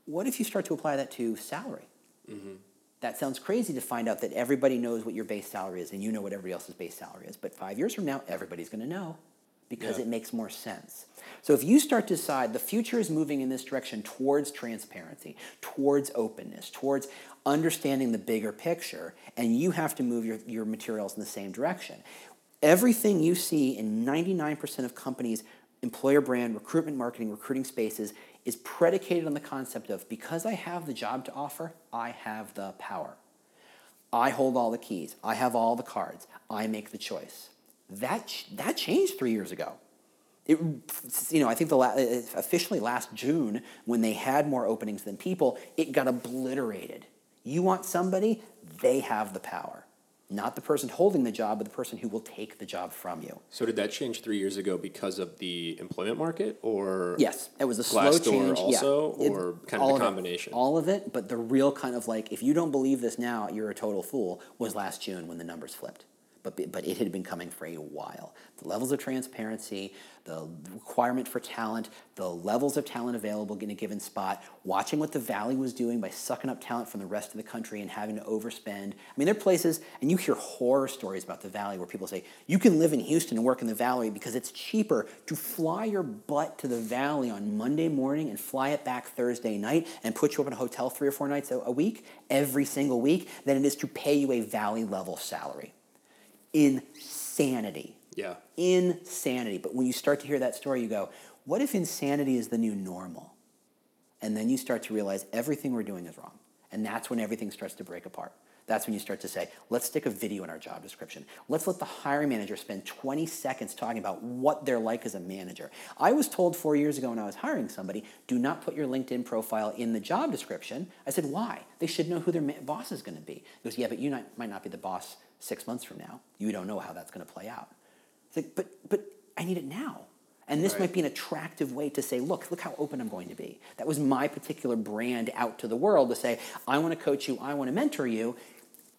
What if you start to apply that to salary? Mm-hmm. That sounds crazy to find out that everybody knows what your base salary is and you know what everybody else's base salary is. But five years from now, everybody's going to know because yeah. it makes more sense. So if you start to decide the future is moving in this direction towards transparency, towards openness, towards understanding the bigger picture, and you have to move your, your materials in the same direction. Everything you see in 99% of companies' employer brand, recruitment marketing, recruiting spaces is predicated on the concept of because I have the job to offer, I have the power. I hold all the keys. I have all the cards. I make the choice. That, that changed three years ago. It, you know, I think the la- uh, officially last June, when they had more openings than people, it got obliterated. You want somebody, they have the power not the person holding the job, but the person who will take the job from you. So did that change three years ago because of the employment market, or yes, it was a slow change. Also, yeah. or kind of a combination. Of all of it, but the real kind of like, if you don't believe this now, you're a total fool. Was last June when the numbers flipped but, but it had been coming for a while. The levels of transparency, the requirement for talent, the levels of talent available in a given spot, watching what the Valley was doing by sucking up talent from the rest of the country and having to overspend. I mean, there are places, and you hear horror stories about the Valley where people say, you can live in Houston and work in the Valley because it's cheaper to fly your butt to the Valley on Monday morning and fly it back Thursday night and put you up in a hotel three or four nights a week, every single week, than it is to pay you a Valley level salary insanity. Yeah. Insanity. But when you start to hear that story, you go, what if insanity is the new normal? And then you start to realize everything we're doing is wrong. And that's when everything starts to break apart. That's when you start to say, let's stick a video in our job description. Let's let the hiring manager spend 20 seconds talking about what they're like as a manager. I was told four years ago when I was hiring somebody, do not put your LinkedIn profile in the job description. I said, why? They should know who their boss is going to be. He goes, yeah, but you not, might not be the boss six months from now. You don't know how that's going to play out. It's like, but, but I need it now. And this right. might be an attractive way to say, look, look how open I'm going to be. That was my particular brand out to the world to say, I want to coach you, I want to mentor you.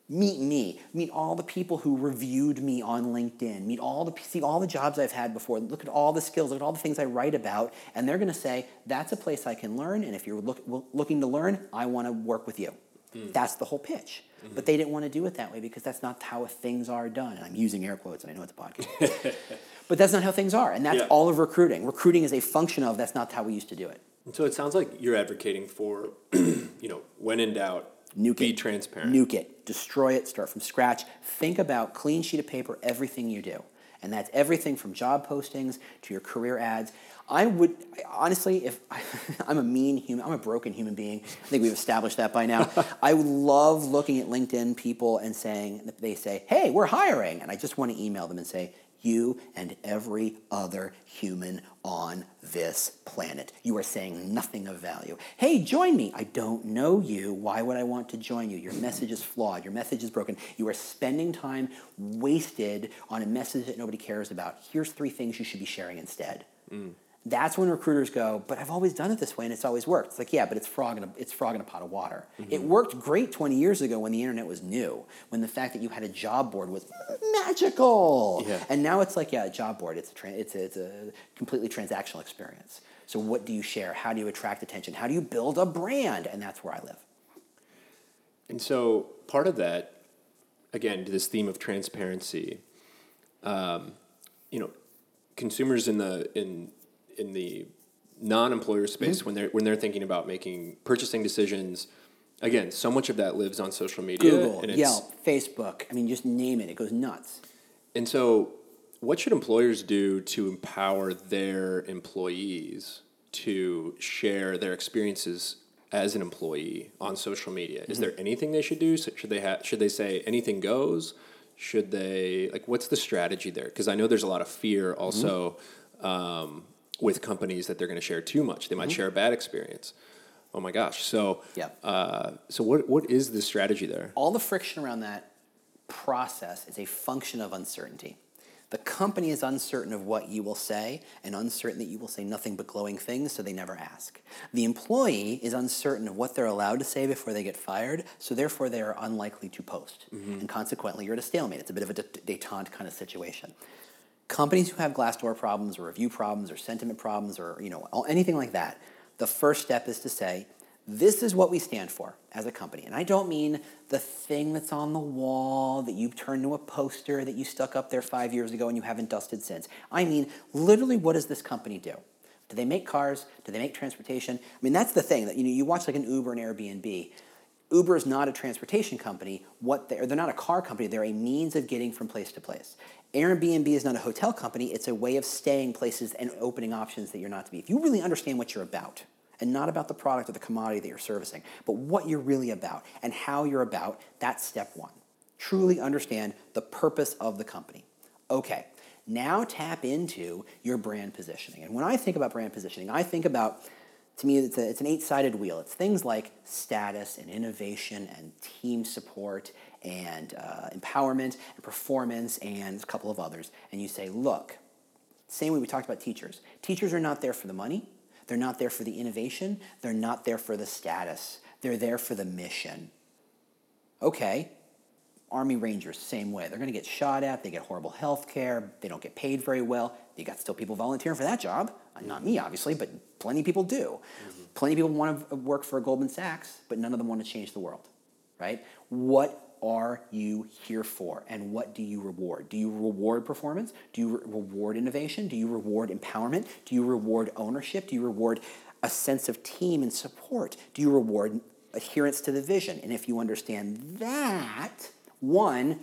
Meet me. Meet all the people who reviewed me on LinkedIn. Meet all the see all the jobs I've had before. Look at all the skills. Look at all the things I write about, and they're going to say that's a place I can learn. And if you're look, looking to learn, I want to work with you. Mm. That's the whole pitch. Mm-hmm. But they didn't want to do it that way because that's not how things are done. And I'm using air quotes, and I know it's a podcast. but that's not how things are. And that's yeah. all of recruiting. Recruiting is a function of that's not how we used to do it. So it sounds like you're advocating for, you know, when in doubt, Nuke be it. transparent. Nuke it. Destroy it. Start from scratch. Think about clean sheet of paper, everything you do. And that's everything from job postings to your career ads. I would honestly, if I, am a mean human, I'm a broken human being. I think we've established that by now. I love looking at LinkedIn people and saying they say, "Hey, we're hiring," and I just want to email them and say, "You and every other human on this planet. You are saying nothing of value. Hey, join me. I don't know you. Why would I want to join you? Your message is flawed. Your message is broken. You are spending time wasted on a message that nobody cares about. Here's three things you should be sharing instead." Mm that's when recruiters go, but I've always done it this way and it's always worked. It's like, yeah, but it's frog in a, it's frog in a pot of water. Mm-hmm. It worked great 20 years ago when the internet was new, when the fact that you had a job board was magical. Yeah. And now it's like, yeah, a job board, it's a, tra- it's, a, it's a completely transactional experience. So what do you share? How do you attract attention? How do you build a brand? And that's where I live. And so part of that, again, to this theme of transparency, um, you know, consumers in the in in the non-employer space mm-hmm. when they're when they're thinking about making purchasing decisions again so much of that lives on social media google yelp facebook i mean just name it it goes nuts and so what should employers do to empower their employees to share their experiences as an employee on social media mm-hmm. is there anything they should do should they have should they say anything goes should they like what's the strategy there because i know there's a lot of fear also mm-hmm. um, with companies that they're going to share too much. They might mm-hmm. share a bad experience. Oh my gosh! So yeah. Uh, so what what is the strategy there? All the friction around that process is a function of uncertainty. The company is uncertain of what you will say and uncertain that you will say nothing but glowing things, so they never ask. The employee is uncertain of what they're allowed to say before they get fired, so therefore they are unlikely to post. Mm-hmm. And consequently, you're at a stalemate. It's a bit of a detente kind of situation companies who have Glassdoor problems or review problems or sentiment problems or you know anything like that, the first step is to say, this is what we stand for as a company. And I don't mean the thing that's on the wall that you've turned to a poster that you stuck up there five years ago and you haven't dusted since. I mean, literally, what does this company do? Do they make cars? Do they make transportation? I mean, that's the thing that you know. You watch like an Uber and Airbnb. Uber is not a transportation company. What they, they're not a car company. They're a means of getting from place to place. Airbnb is not a hotel company, it's a way of staying places and opening options that you're not to be. If you really understand what you're about, and not about the product or the commodity that you're servicing, but what you're really about and how you're about, that's step one. Truly understand the purpose of the company. Okay, now tap into your brand positioning. And when I think about brand positioning, I think about to me, it's, a, it's an eight sided wheel. It's things like status and innovation and team support and uh, empowerment and performance and a couple of others. And you say, look, same way we talked about teachers. Teachers are not there for the money, they're not there for the innovation, they're not there for the status, they're there for the mission. Okay, Army Rangers, same way. They're going to get shot at, they get horrible health care, they don't get paid very well. You got still people volunteering for that job. Not me, obviously, but plenty of people do. Mm-hmm. Plenty of people want to work for Goldman Sachs, but none of them want to change the world, right? What are you here for and what do you reward? Do you reward performance? Do you re- reward innovation? Do you reward empowerment? Do you reward ownership? Do you reward a sense of team and support? Do you reward adherence to the vision? And if you understand that, one,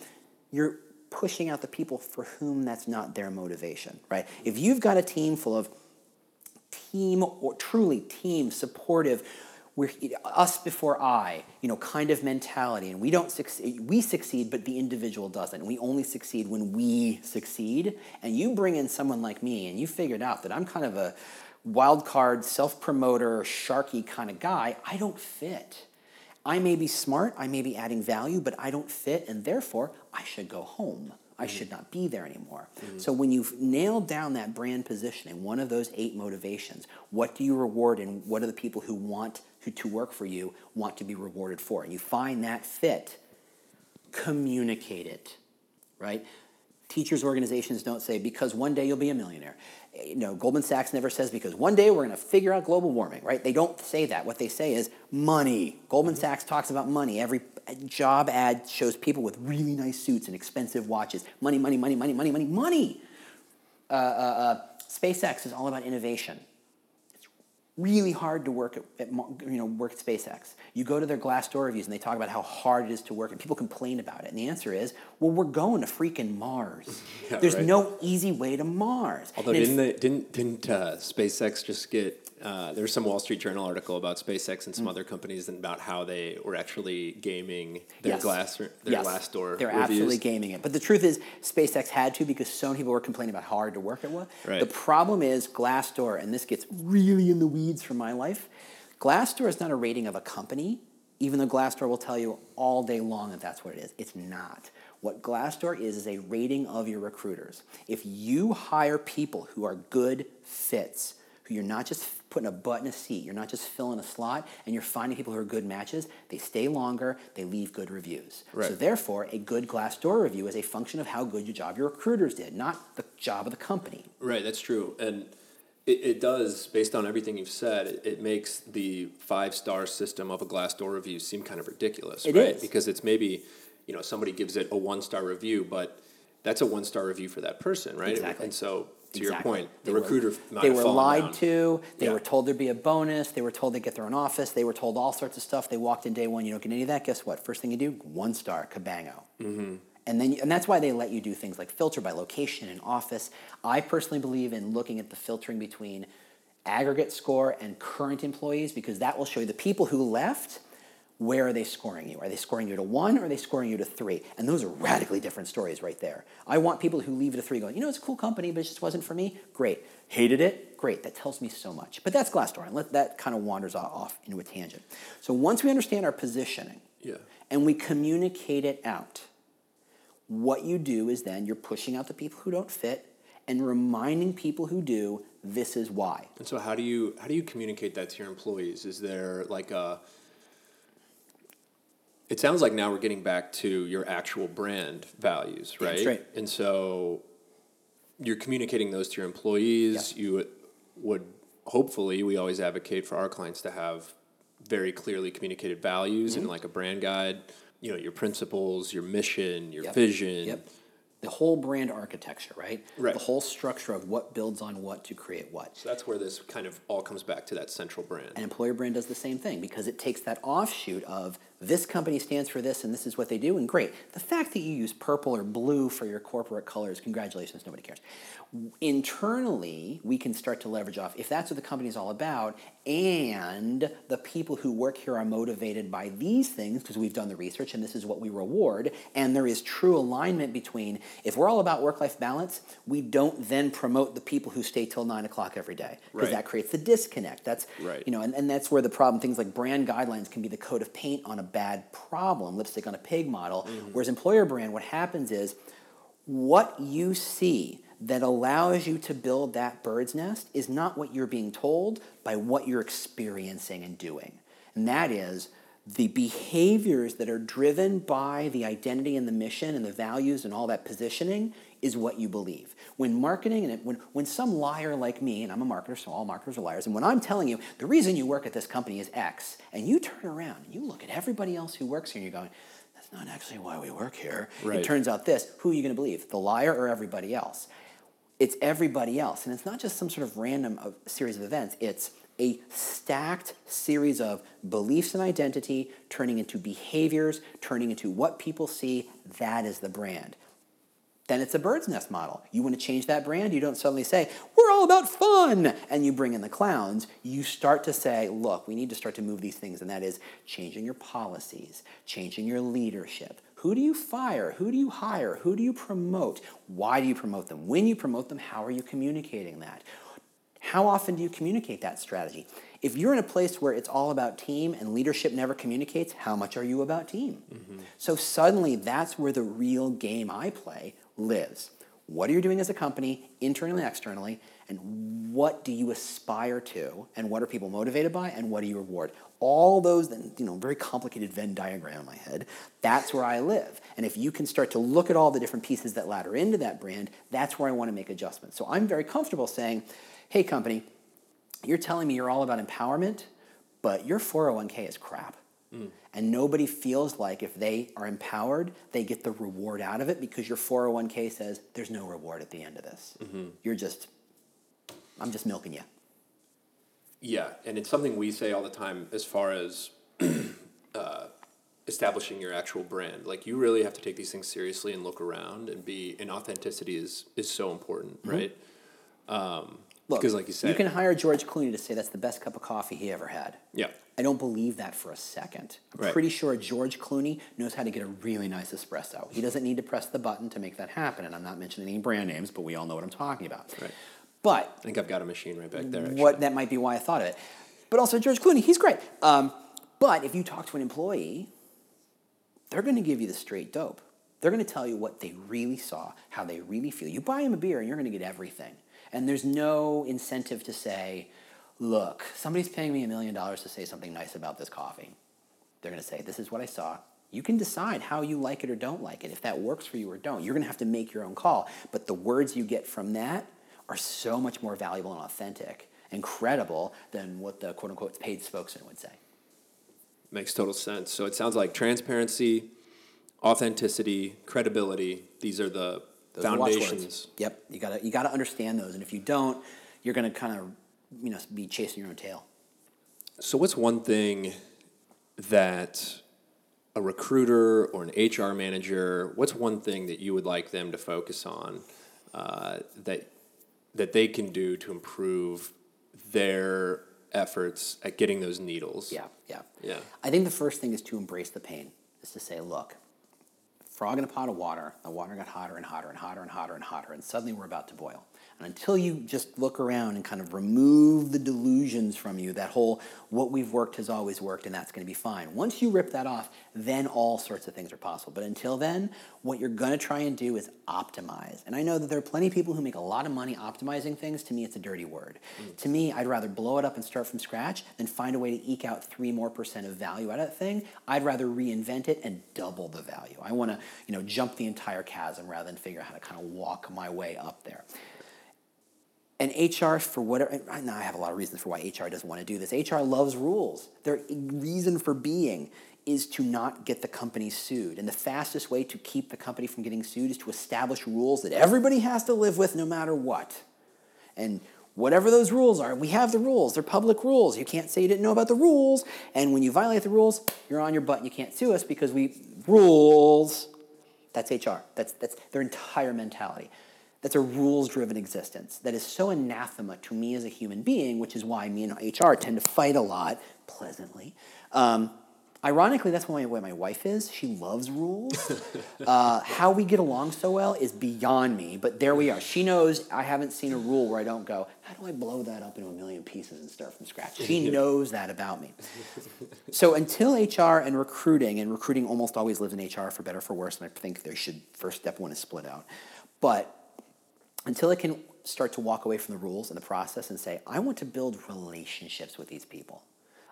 you're pushing out the people for whom that's not their motivation, right? If you've got a team full of team or truly team supportive we're us before I, you know, kind of mentality, and we don't succeed. We succeed, but the individual doesn't. We only succeed when we succeed. And you bring in someone like me, and you figured out that I'm kind of a wild card, self promoter, sharky kind of guy. I don't fit. I may be smart, I may be adding value, but I don't fit, and therefore I should go home. I should not be there anymore. Mm-hmm. So when you've nailed down that brand positioning, one of those eight motivations, what do you reward and what are the people who want who to work for you want to be rewarded for? And you find that fit, communicate it, right? Teachers organizations don't say because one day you'll be a millionaire. You know, Goldman Sachs never says because one day we're going to figure out global warming, right? They don't say that. What they say is money. Goldman Sachs talks about money. Every job ad shows people with really nice suits and expensive watches. Money, money, money, money, money, money, money. Uh, uh, uh, SpaceX is all about innovation. It's really hard to work at, at you know work at SpaceX. You go to their Glassdoor reviews and they talk about how hard it is to work, and people complain about it. And the answer is, well, we're going to freaking Mars. Yeah, There's right. no easy way to Mars. Although And didn't they, didn't didn't uh, SpaceX just get? Uh, there was some Wall Street Journal article about SpaceX and some other companies and about how they were actually gaming their Yes. glass their Yes. Glassdoor They're reviews. absolutely gaming it. But the truth is, SpaceX had to because so many people were complaining about how hard to work it was. Right. The problem is Glassdoor, and this gets really in the weeds for my life. Glassdoor is not a rating of a company, even though Glassdoor will tell you all day long that that's what it is. It's not. What Glassdoor is is a rating of your recruiters. If you hire people who are good fits, who you're not just putting a butt in a seat, you're not just filling a slot, and you're finding people who are good matches, they stay longer, they leave good reviews. So therefore, a good Glassdoor review is a function of how good your job your recruiters did, not the job of the company. Right, that's true, and it, it does based on everything you've said. It, it makes the five star system of a Glassdoor review seem kind of ridiculous, It right? is. Because it's maybe you know somebody gives it a one star review, but that's a one star review for that person, right? Exactly. And so to your point, the They were- recruiter might they were lied down. to. They Yeah. were told there'd be a bonus. They were told they'd get their own office. They were told all sorts of stuff. They walked in day one. You don't get any of that. Guess what? First thing you do, one star, cabango. Mm-hmm. And then, and that's why they let you do things like filter by location and office. I personally believe in looking at the filtering between aggregate score and current employees because that will show you the people who left. Where are they scoring you? Are they scoring you to one or are they scoring you to three? And those are radically different stories right there. I want people who leave it a three going, you know, it's a cool company, but it just wasn't for me. Great. Hated it? Great. That tells me so much. But that's Glassdoor, and let, that kind of wanders off, off into a tangent. So once we understand our positioning Yeah. and we communicate it out, what you do is then you're pushing out the people who don't fit and reminding people who do this is why. And so, how do you how do you communicate that to your employees? Is there like a it sounds like now we're getting back to your actual brand values, Damn right? And so you're communicating those to your employees. You would hopefully we always advocate for our clients to have very clearly communicated values Mm-hmm. and like a brand guide. You know your principles, your mission, your Yep. vision. Yep. The whole brand architecture, right? Right. The whole structure of what builds on what to create what. So that's where this kind of all comes back to that central brand. An employer brand does the same thing because it takes that offshoot of this company stands for this and this is what they do, and great. The fact that you use purple or blue for your corporate colors, congratulations, nobody cares. Internally, we can start to leverage off if that's what the company is all about, and the people who work here are motivated by these things because we've done the research and this is what we reward, and there is true alignment between if we're all about work life balance, we don't then promote the people who stay till nine o'clock every day because Right. that creates the disconnect. That's Right. you know, and, and that's where the problem, things like brand guidelines can be the coat of paint on a bad problem, lipstick on a pig model. Mm-hmm. Whereas employer brand, what happens is what you see that allows you to build that bird's nest is not what you're being told by what you're experiencing and doing. And that is the behaviors that are driven by the identity and the mission and the values and all that positioning is what you believe. When marketing and when, when some liar like me, and I'm a marketer, so all marketers are liars, and when I'm telling you the reason you work at this company is X, and you turn around and you look at everybody else who works here and you're going, that's not actually why we work here. Right. It turns out this, who are you going to believe? The liar or everybody else? It's everybody else. And it's not just some sort of random uh, series of events, it's a stacked series of beliefs and identity turning into behaviors, turning into what people see. That is the brand. Then it's a bird's nest model. You want to change that brand, you don't suddenly say, we're all about fun, and you bring in the clowns. You start to say, look, we need to start to move these things, and that is changing your policies, changing your leadership. Who do you fire? Who do you hire? Who do you promote? Why do you promote them? When you promote them, how are you communicating that? How often do you communicate that strategy? If you're in a place where it's all about team and leadership never communicates, how much are you about team? Mm-hmm. So suddenly that's where the real game I play lives. What are you doing as a company, internally and externally, and what do you aspire to, and what are people motivated by, and what do you reward? All those, you know, very complicated Venn diagram in my head, that's where I live. And if you can start to look at all the different pieces that ladder into that brand, that's where I want to make adjustments. So I'm very comfortable saying, hey, company, you're telling me you're all about empowerment, but your 401k is crap. Mm. And nobody feels like if they are empowered, they get the reward out of it because your 401k says there's no reward at the end of this. Mm-hmm. You're just, I'm just milking you. Yeah, and it's something we say all the time as far as uh, establishing your actual brand. Like you really have to take these things seriously and look around and be. And authenticity is is so important, right? Um, Look, because, like you said, you can hire George Clooney to say that's the best cup of coffee he ever had. yeah, I don't believe that for a second. I'm Right. pretty sure George Clooney knows how to get a really nice espresso. He doesn't need to press the button to make that happen. And I'm not mentioning any brand names, but we all know what I'm talking about. Right. But I think I've got a machine right back there. Actually. what that might be why I thought of it. But also George Clooney, he's great. Um, but if you talk to an employee, they're going to give you the straight dope. They're going to tell you what they really saw, how they really feel. You buy them a beer and you're going to get everything. And there's no incentive to say, look, somebody's paying me a million dollars to say something nice about this coffee. They're going to say, this is what I saw. You can decide how you like it or don't like it, if that works for you or don't. You're going to have to make your own call. But the words you get from that are so much more valuable and authentic and credible than what the quote unquote paid spokesman would say. Makes total sense. So it sounds like transparency, authenticity, credibility. These are the Those are the foundations. Yep, you gotta you gotta understand those, and if you don't, you're gonna kind of you know be chasing your own tail. So, what's one thing that a recruiter or an HR manager, what's one thing that you would like them to focus on uh, that that they can do to improve their efforts at getting those needles? Yeah, yeah, Yeah. I think the first thing is to embrace the pain. Is to say, look, frog in a pot of water. The water got hotter and hotter and hotter and hotter and hotter, and suddenly we're about to boil. And until you just look around and kind of remove the delusions from you, that whole what we've worked has always worked and that's going to be fine. Once you rip that off, then all sorts of things are possible. But until then, what you're going to try and do is optimize. And I know that there are plenty of people who make a lot of money optimizing things. To me, it's a dirty word. Mm. To me, I'd rather blow it up and start from scratch than find a way to eke out three more percent of value out of that thing. I'd rather reinvent it and double the value. I want to, you know, jump the entire chasm rather than figure out how to kind of walk my way up there. And HR, for whatever, and now I have a lot of reasons for why HR doesn't want to do this. HR loves rules. Their reason for being is to not get the company sued. And the fastest way to keep the company from getting sued is to establish rules that everybody has to live with no matter what. And whatever those rules are, we have the rules. They're public rules. You can't say you didn't know about the rules. And when you violate the rules, you're on your butt and you can't sue us because we rules. That's HR. That's, that's their entire mentality. That's a rules driven existence that is so anathema to me as a human being, which is why me and HR tend to fight a lot, pleasantly. Um, ironically, that's why my, my wife is. She loves rules. uh, how we get along so well is beyond me, but there we are. She knows I haven't seen a rule where I don't go, how do I blow that up into a million pieces and start from scratch? She knows that about me. So until HR and recruiting, and recruiting almost always lives in HR for better or for worse, and I think they should, first step one is split out. But until it can start to walk away from the rules and the process and say, I want to build relationships with these people.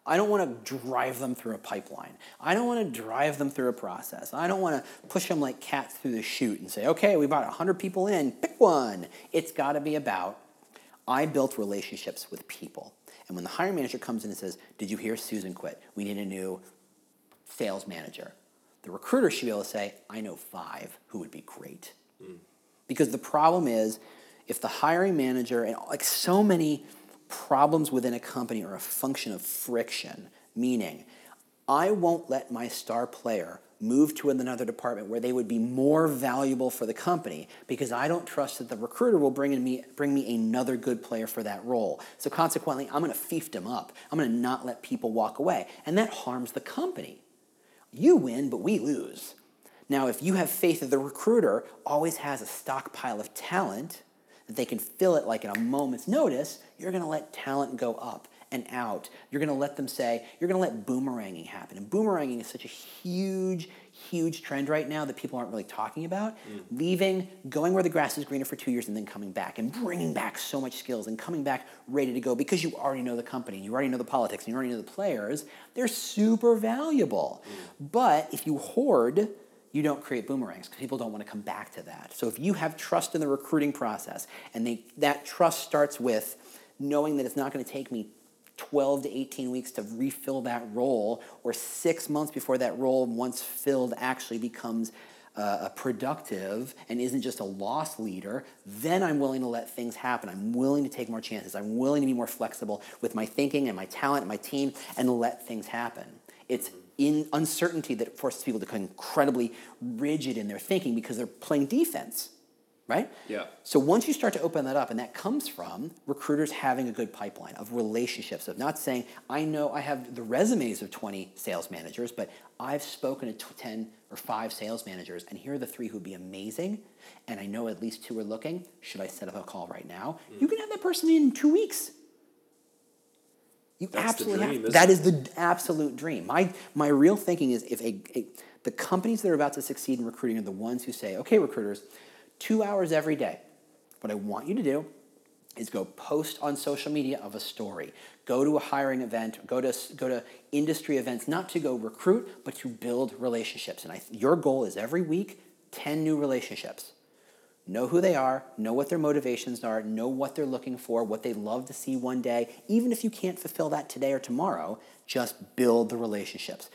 I don't want to drive them through a pipeline. I don't want to drive them through a process. I don't want to push them like cats through the chute and say, okay, we brought 100 people in, pick one. It's got to be about, I built relationships with people. And when the hiring manager comes in and says, Did you hear Susan quit? We need a new sales manager. The recruiter should be able to say, I know five who would be great. Hmm. Because the problem is, if the hiring manager, and like so many problems within a company are a function of friction, meaning I won't let my star player move to another department where they would be more valuable for the company because I don't trust that the recruiter will bring, in me, bring me another good player for that role. So consequently, I'm going to fief them up. I'm going to not let people walk away. And that harms the company. You win, but we lose. Now, if you have faith that the recruiter always has a stockpile of talent, that they can fill it like at a moment's notice, you're going to let talent go up and out. You're going to let them say, you're going to let boomeranging happen. And boomeranging is such a huge, huge trend right now that people aren't really talking about. Mm. Leaving, going where the grass is greener for two years, and then coming back and bringing back so much skills and coming back ready to go because you already know the company, and you already know the politics, and you already know the players. They're super valuable. Mm. But if you hoard, you don't create boomerangs because people don't want to come back to that. So if you have trust in the recruiting process and they, that trust starts with knowing that it's not going to take me 12 to 18 weeks to refill that role or six months before that role once filled actually becomes uh, a productive and isn't just a loss leader, then I'm willing to let things happen. I'm willing to take more chances. I'm willing to be more flexible with my thinking and my talent and my team and let things happen. It's in uncertainty that forces people to become incredibly rigid in their thinking because they're playing defense right? Yeah. So once you start to open that up, and that comes from recruiters having a good pipeline of relationships, of not saying, I know I have the resumes of 20 sales managers, but I've spoken to 10 or five sales managers, and here are the three who'd be amazing, and I know at least two are looking. Should I set up a call right now? Mm. You can have that person in two weeks. You That's absolutely dream, have. That is the absolute dream. My, my real thinking is if a, a the companies that are about to succeed in recruiting are the ones who say, okay, recruiters, two hours every day. What I want you to do is go post on social media of a story. Go to a hiring event, go to, go to industry events, not to go recruit, but to build relationships. And I, your goal is every week, 10 new relationships. Know who they are, know what their motivations are, know what they're looking for, what they'd love to see one day. Even if you can't fulfill that today or tomorrow, just build the relationships.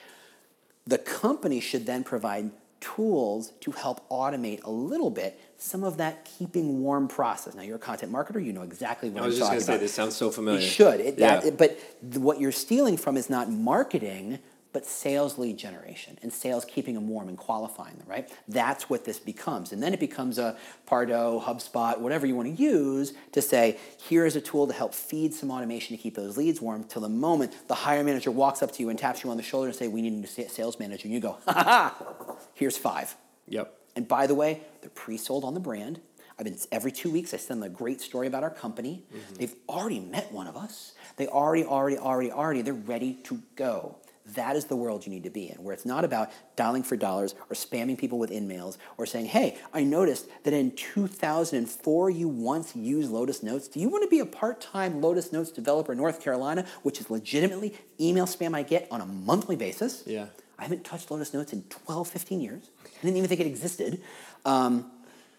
The company should then provide tools to help automate a little bit some of that keeping warm process. Now, you're a content marketer, you know exactly what I was I'm just going to say, this sounds so familiar. It should. It, yeah. That, but what you're stealing from is not marketing, but sales lead generation and sales keeping them warm and qualifying them, right? That's what this becomes. And then it becomes a Pardot, HubSpot, whatever you want to use to say, here is a tool to help feed some automation to keep those leads warm till the moment the hire manager walks up to you and taps you on the shoulder and say, we need a new sales manager. And you go, ha ha ha, here's five. Yep. And by the way, they're pre-sold on the brand. I've been every two weeks. I send them a great story about our company. Mm-hmm. They've already met one of us. They already, already, already, already. They're ready to go. That is the world you need to be in, where it's not about dialing for dollars or spamming people with in-mails or saying, hey, I noticed that in 2004 you once used Lotus Notes. Do you want to be a part-time Lotus Notes developer in North Carolina, which is legitimately email spam I get on a monthly basis? Yeah. I haven't touched Lotus Notes in 12, 15 years. I didn't even think it existed. Um,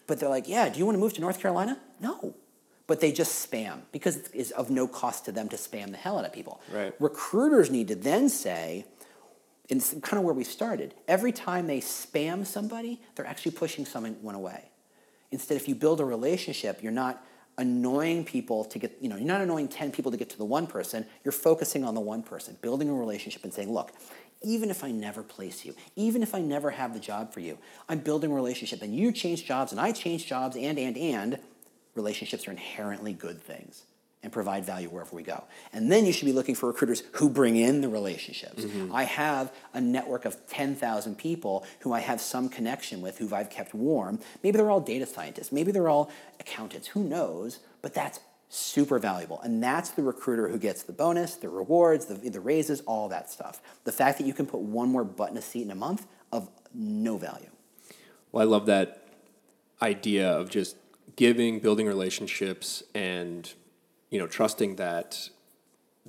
but they're like, yeah, do you want to move to North Carolina? No but they just spam because it's of no cost to them to spam the hell out of people. Right. Recruiters need to then say, and it's kind of where we started. Every time they spam somebody, they're actually pushing someone away. Instead, if you build a relationship, you're not annoying people to get, you know, you're not annoying 10 people to get to the one person, you're focusing on the one person, building a relationship and saying, look, even if I never place you, even if I never have the job for you, I'm building a relationship and you change jobs and I change jobs and, and, and, relationships are inherently good things and provide value wherever we go. And then you should be looking for recruiters who bring in the relationships. Mm-hmm. I have a network of 10,000 people who I have some connection with, who I've kept warm. Maybe they're all data scientists, maybe they're all accountants, who knows? But that's super valuable. And that's the recruiter who gets the bonus, the rewards, the, the raises, all that stuff. The fact that you can put one more button a seat in a month of no value. Well, I love that idea of just giving, building relationships, and you know, trusting that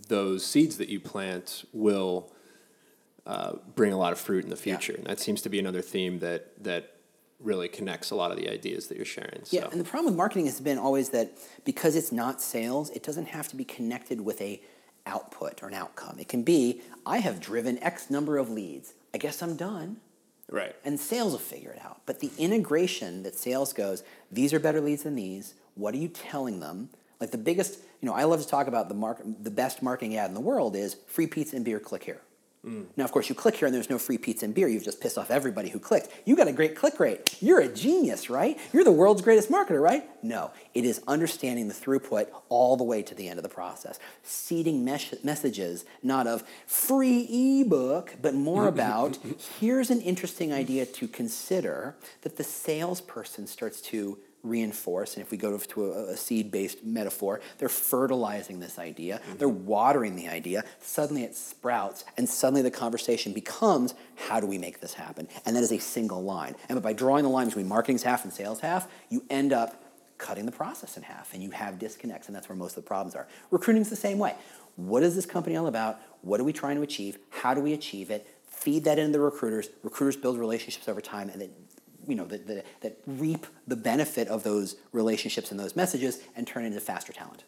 those seeds that you plant will uh, bring a lot of fruit in the future. Yeah. And that seems to be another theme that that really connects a lot of the ideas that you're sharing. Yeah, and the problem with marketing has been always that because it's not sales, it doesn't have to be connected with a output or an outcome. It can be, I have driven X number of leads. I guess I'm done. Right. And sales will figure it out. But the integration that sales goes, these are better leads than these. What are you telling them? Like the biggest, you know, I love to talk about the mark, the best marketing ad in the world is free pizza and beer. Click here. Mm. Now, of course, you click here and there's no free pizza and beer. You've just pissed off everybody who clicked. You got a great click rate. You're a genius, right? You're the world's greatest marketer, right? No, it is understanding the throughput all the way to the end of the process. Seeding mes- messages, not of free ebook, but more about here's an interesting idea to consider that the salesperson starts to reinforce. And if we go to a, a seed based metaphor, they're fertilizing this idea, mm-hmm. they're watering the idea. Suddenly it sprouts, and suddenly the conversation becomes how do we make this happen? And that is a single line. And by drawing the line between marketing's half and sales half, you end up cutting the process in half and you have disconnects, and that's where most of the problems are. Recruiting's the same way. What is this company all about? What are we trying to achieve? How do we achieve it? Feed that into the recruiters. Recruiters build relationships over time, and you know, that, that, that reap the benefit of those relationships and those messages and turn into faster talent.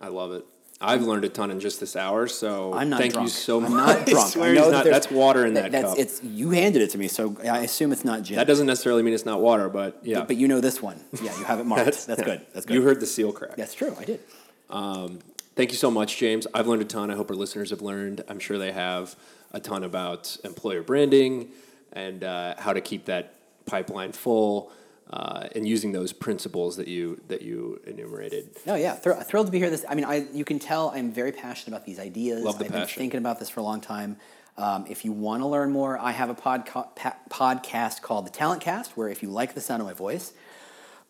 I love it. I've learned a ton in just this hour, so I'm not thank drunk. you so I'm much. not drunk. I swear I know that not- that's water in that, that's cup. it's you handed it to me, so I assume it's not gin. that doesn't necessarily mean it's not water, but yeah. But you know this one. Yeah, you have it marked. That's, good. That's good. You heard the seal crack. That's true. I did. Um, thank you so much, James. I've learned a ton. I hope our listeners have learned. I'm sure they have a ton about employer branding and uh, how to keep that pipeline full uh, and using those principles that you that you enumerated. No, yeah, thr- thrilled to be here. This, I mean, I you can tell I'm very passionate about these ideas. Love the I've passion. been thinking about this for a long time. Um, if you want to learn more, I have a podca- pa- podcast called The Talent Cast, where if you like the sound of my voice,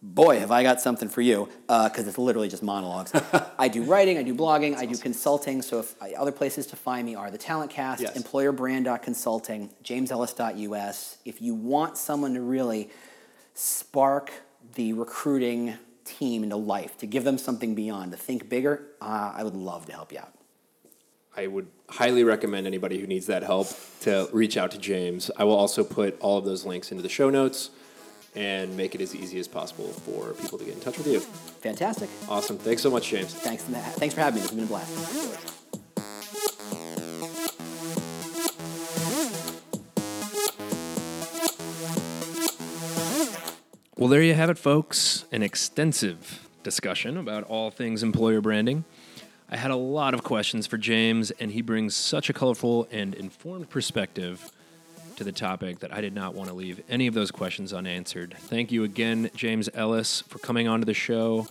boy, have I got something for you, because it's literally just monologues. I do writing, I do blogging, I do consulting. So if I, other places to find me are The Talent Cast, Yes. employerbrand.consulting, jamesellis.us. If you want someone to really spark the recruiting team into life, to give them something beyond, to think bigger, uh, I would love to help you out. I would highly recommend anybody who needs that help to reach out to James. I will also put all of those links into the show notes and make it as easy as possible for people to get in touch with you. Fantastic. Awesome. Thanks so much, James. Thanks, thanks for having me. This has been a blast. Well, there you have it, folks. An extensive discussion about all things employer branding. I had a lot of questions for James, and he brings such a colorful and informed perspective to the topic that I did not want to leave any of those questions unanswered. Thank you again, James Ellis, for coming onto the show.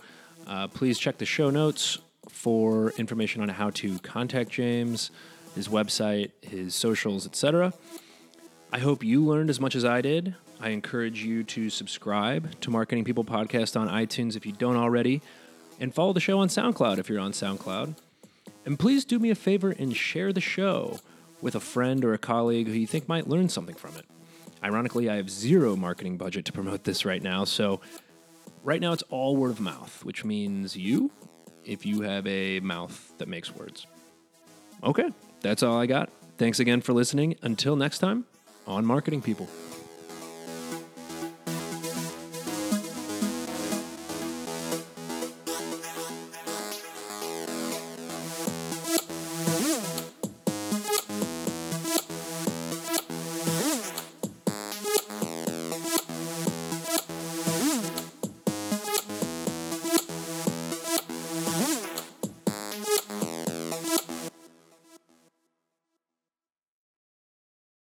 Uh, please check the show notes for information on how to contact James, his website, his socials, etc. I hope you learned as much as I did. I encourage you to subscribe to Marketing People Podcast on iTunes if you don't already, and follow the show on SoundCloud if you're on SoundCloud. And please do me a favor and share the show with a friend or a colleague who you think might learn something from it. Ironically, I have zero marketing budget to promote this right now, so right now it's all word of mouth, which means you if you have a mouth that makes words. Okay, that's all I got. Thanks again for listening. Until next time, on Marketing People.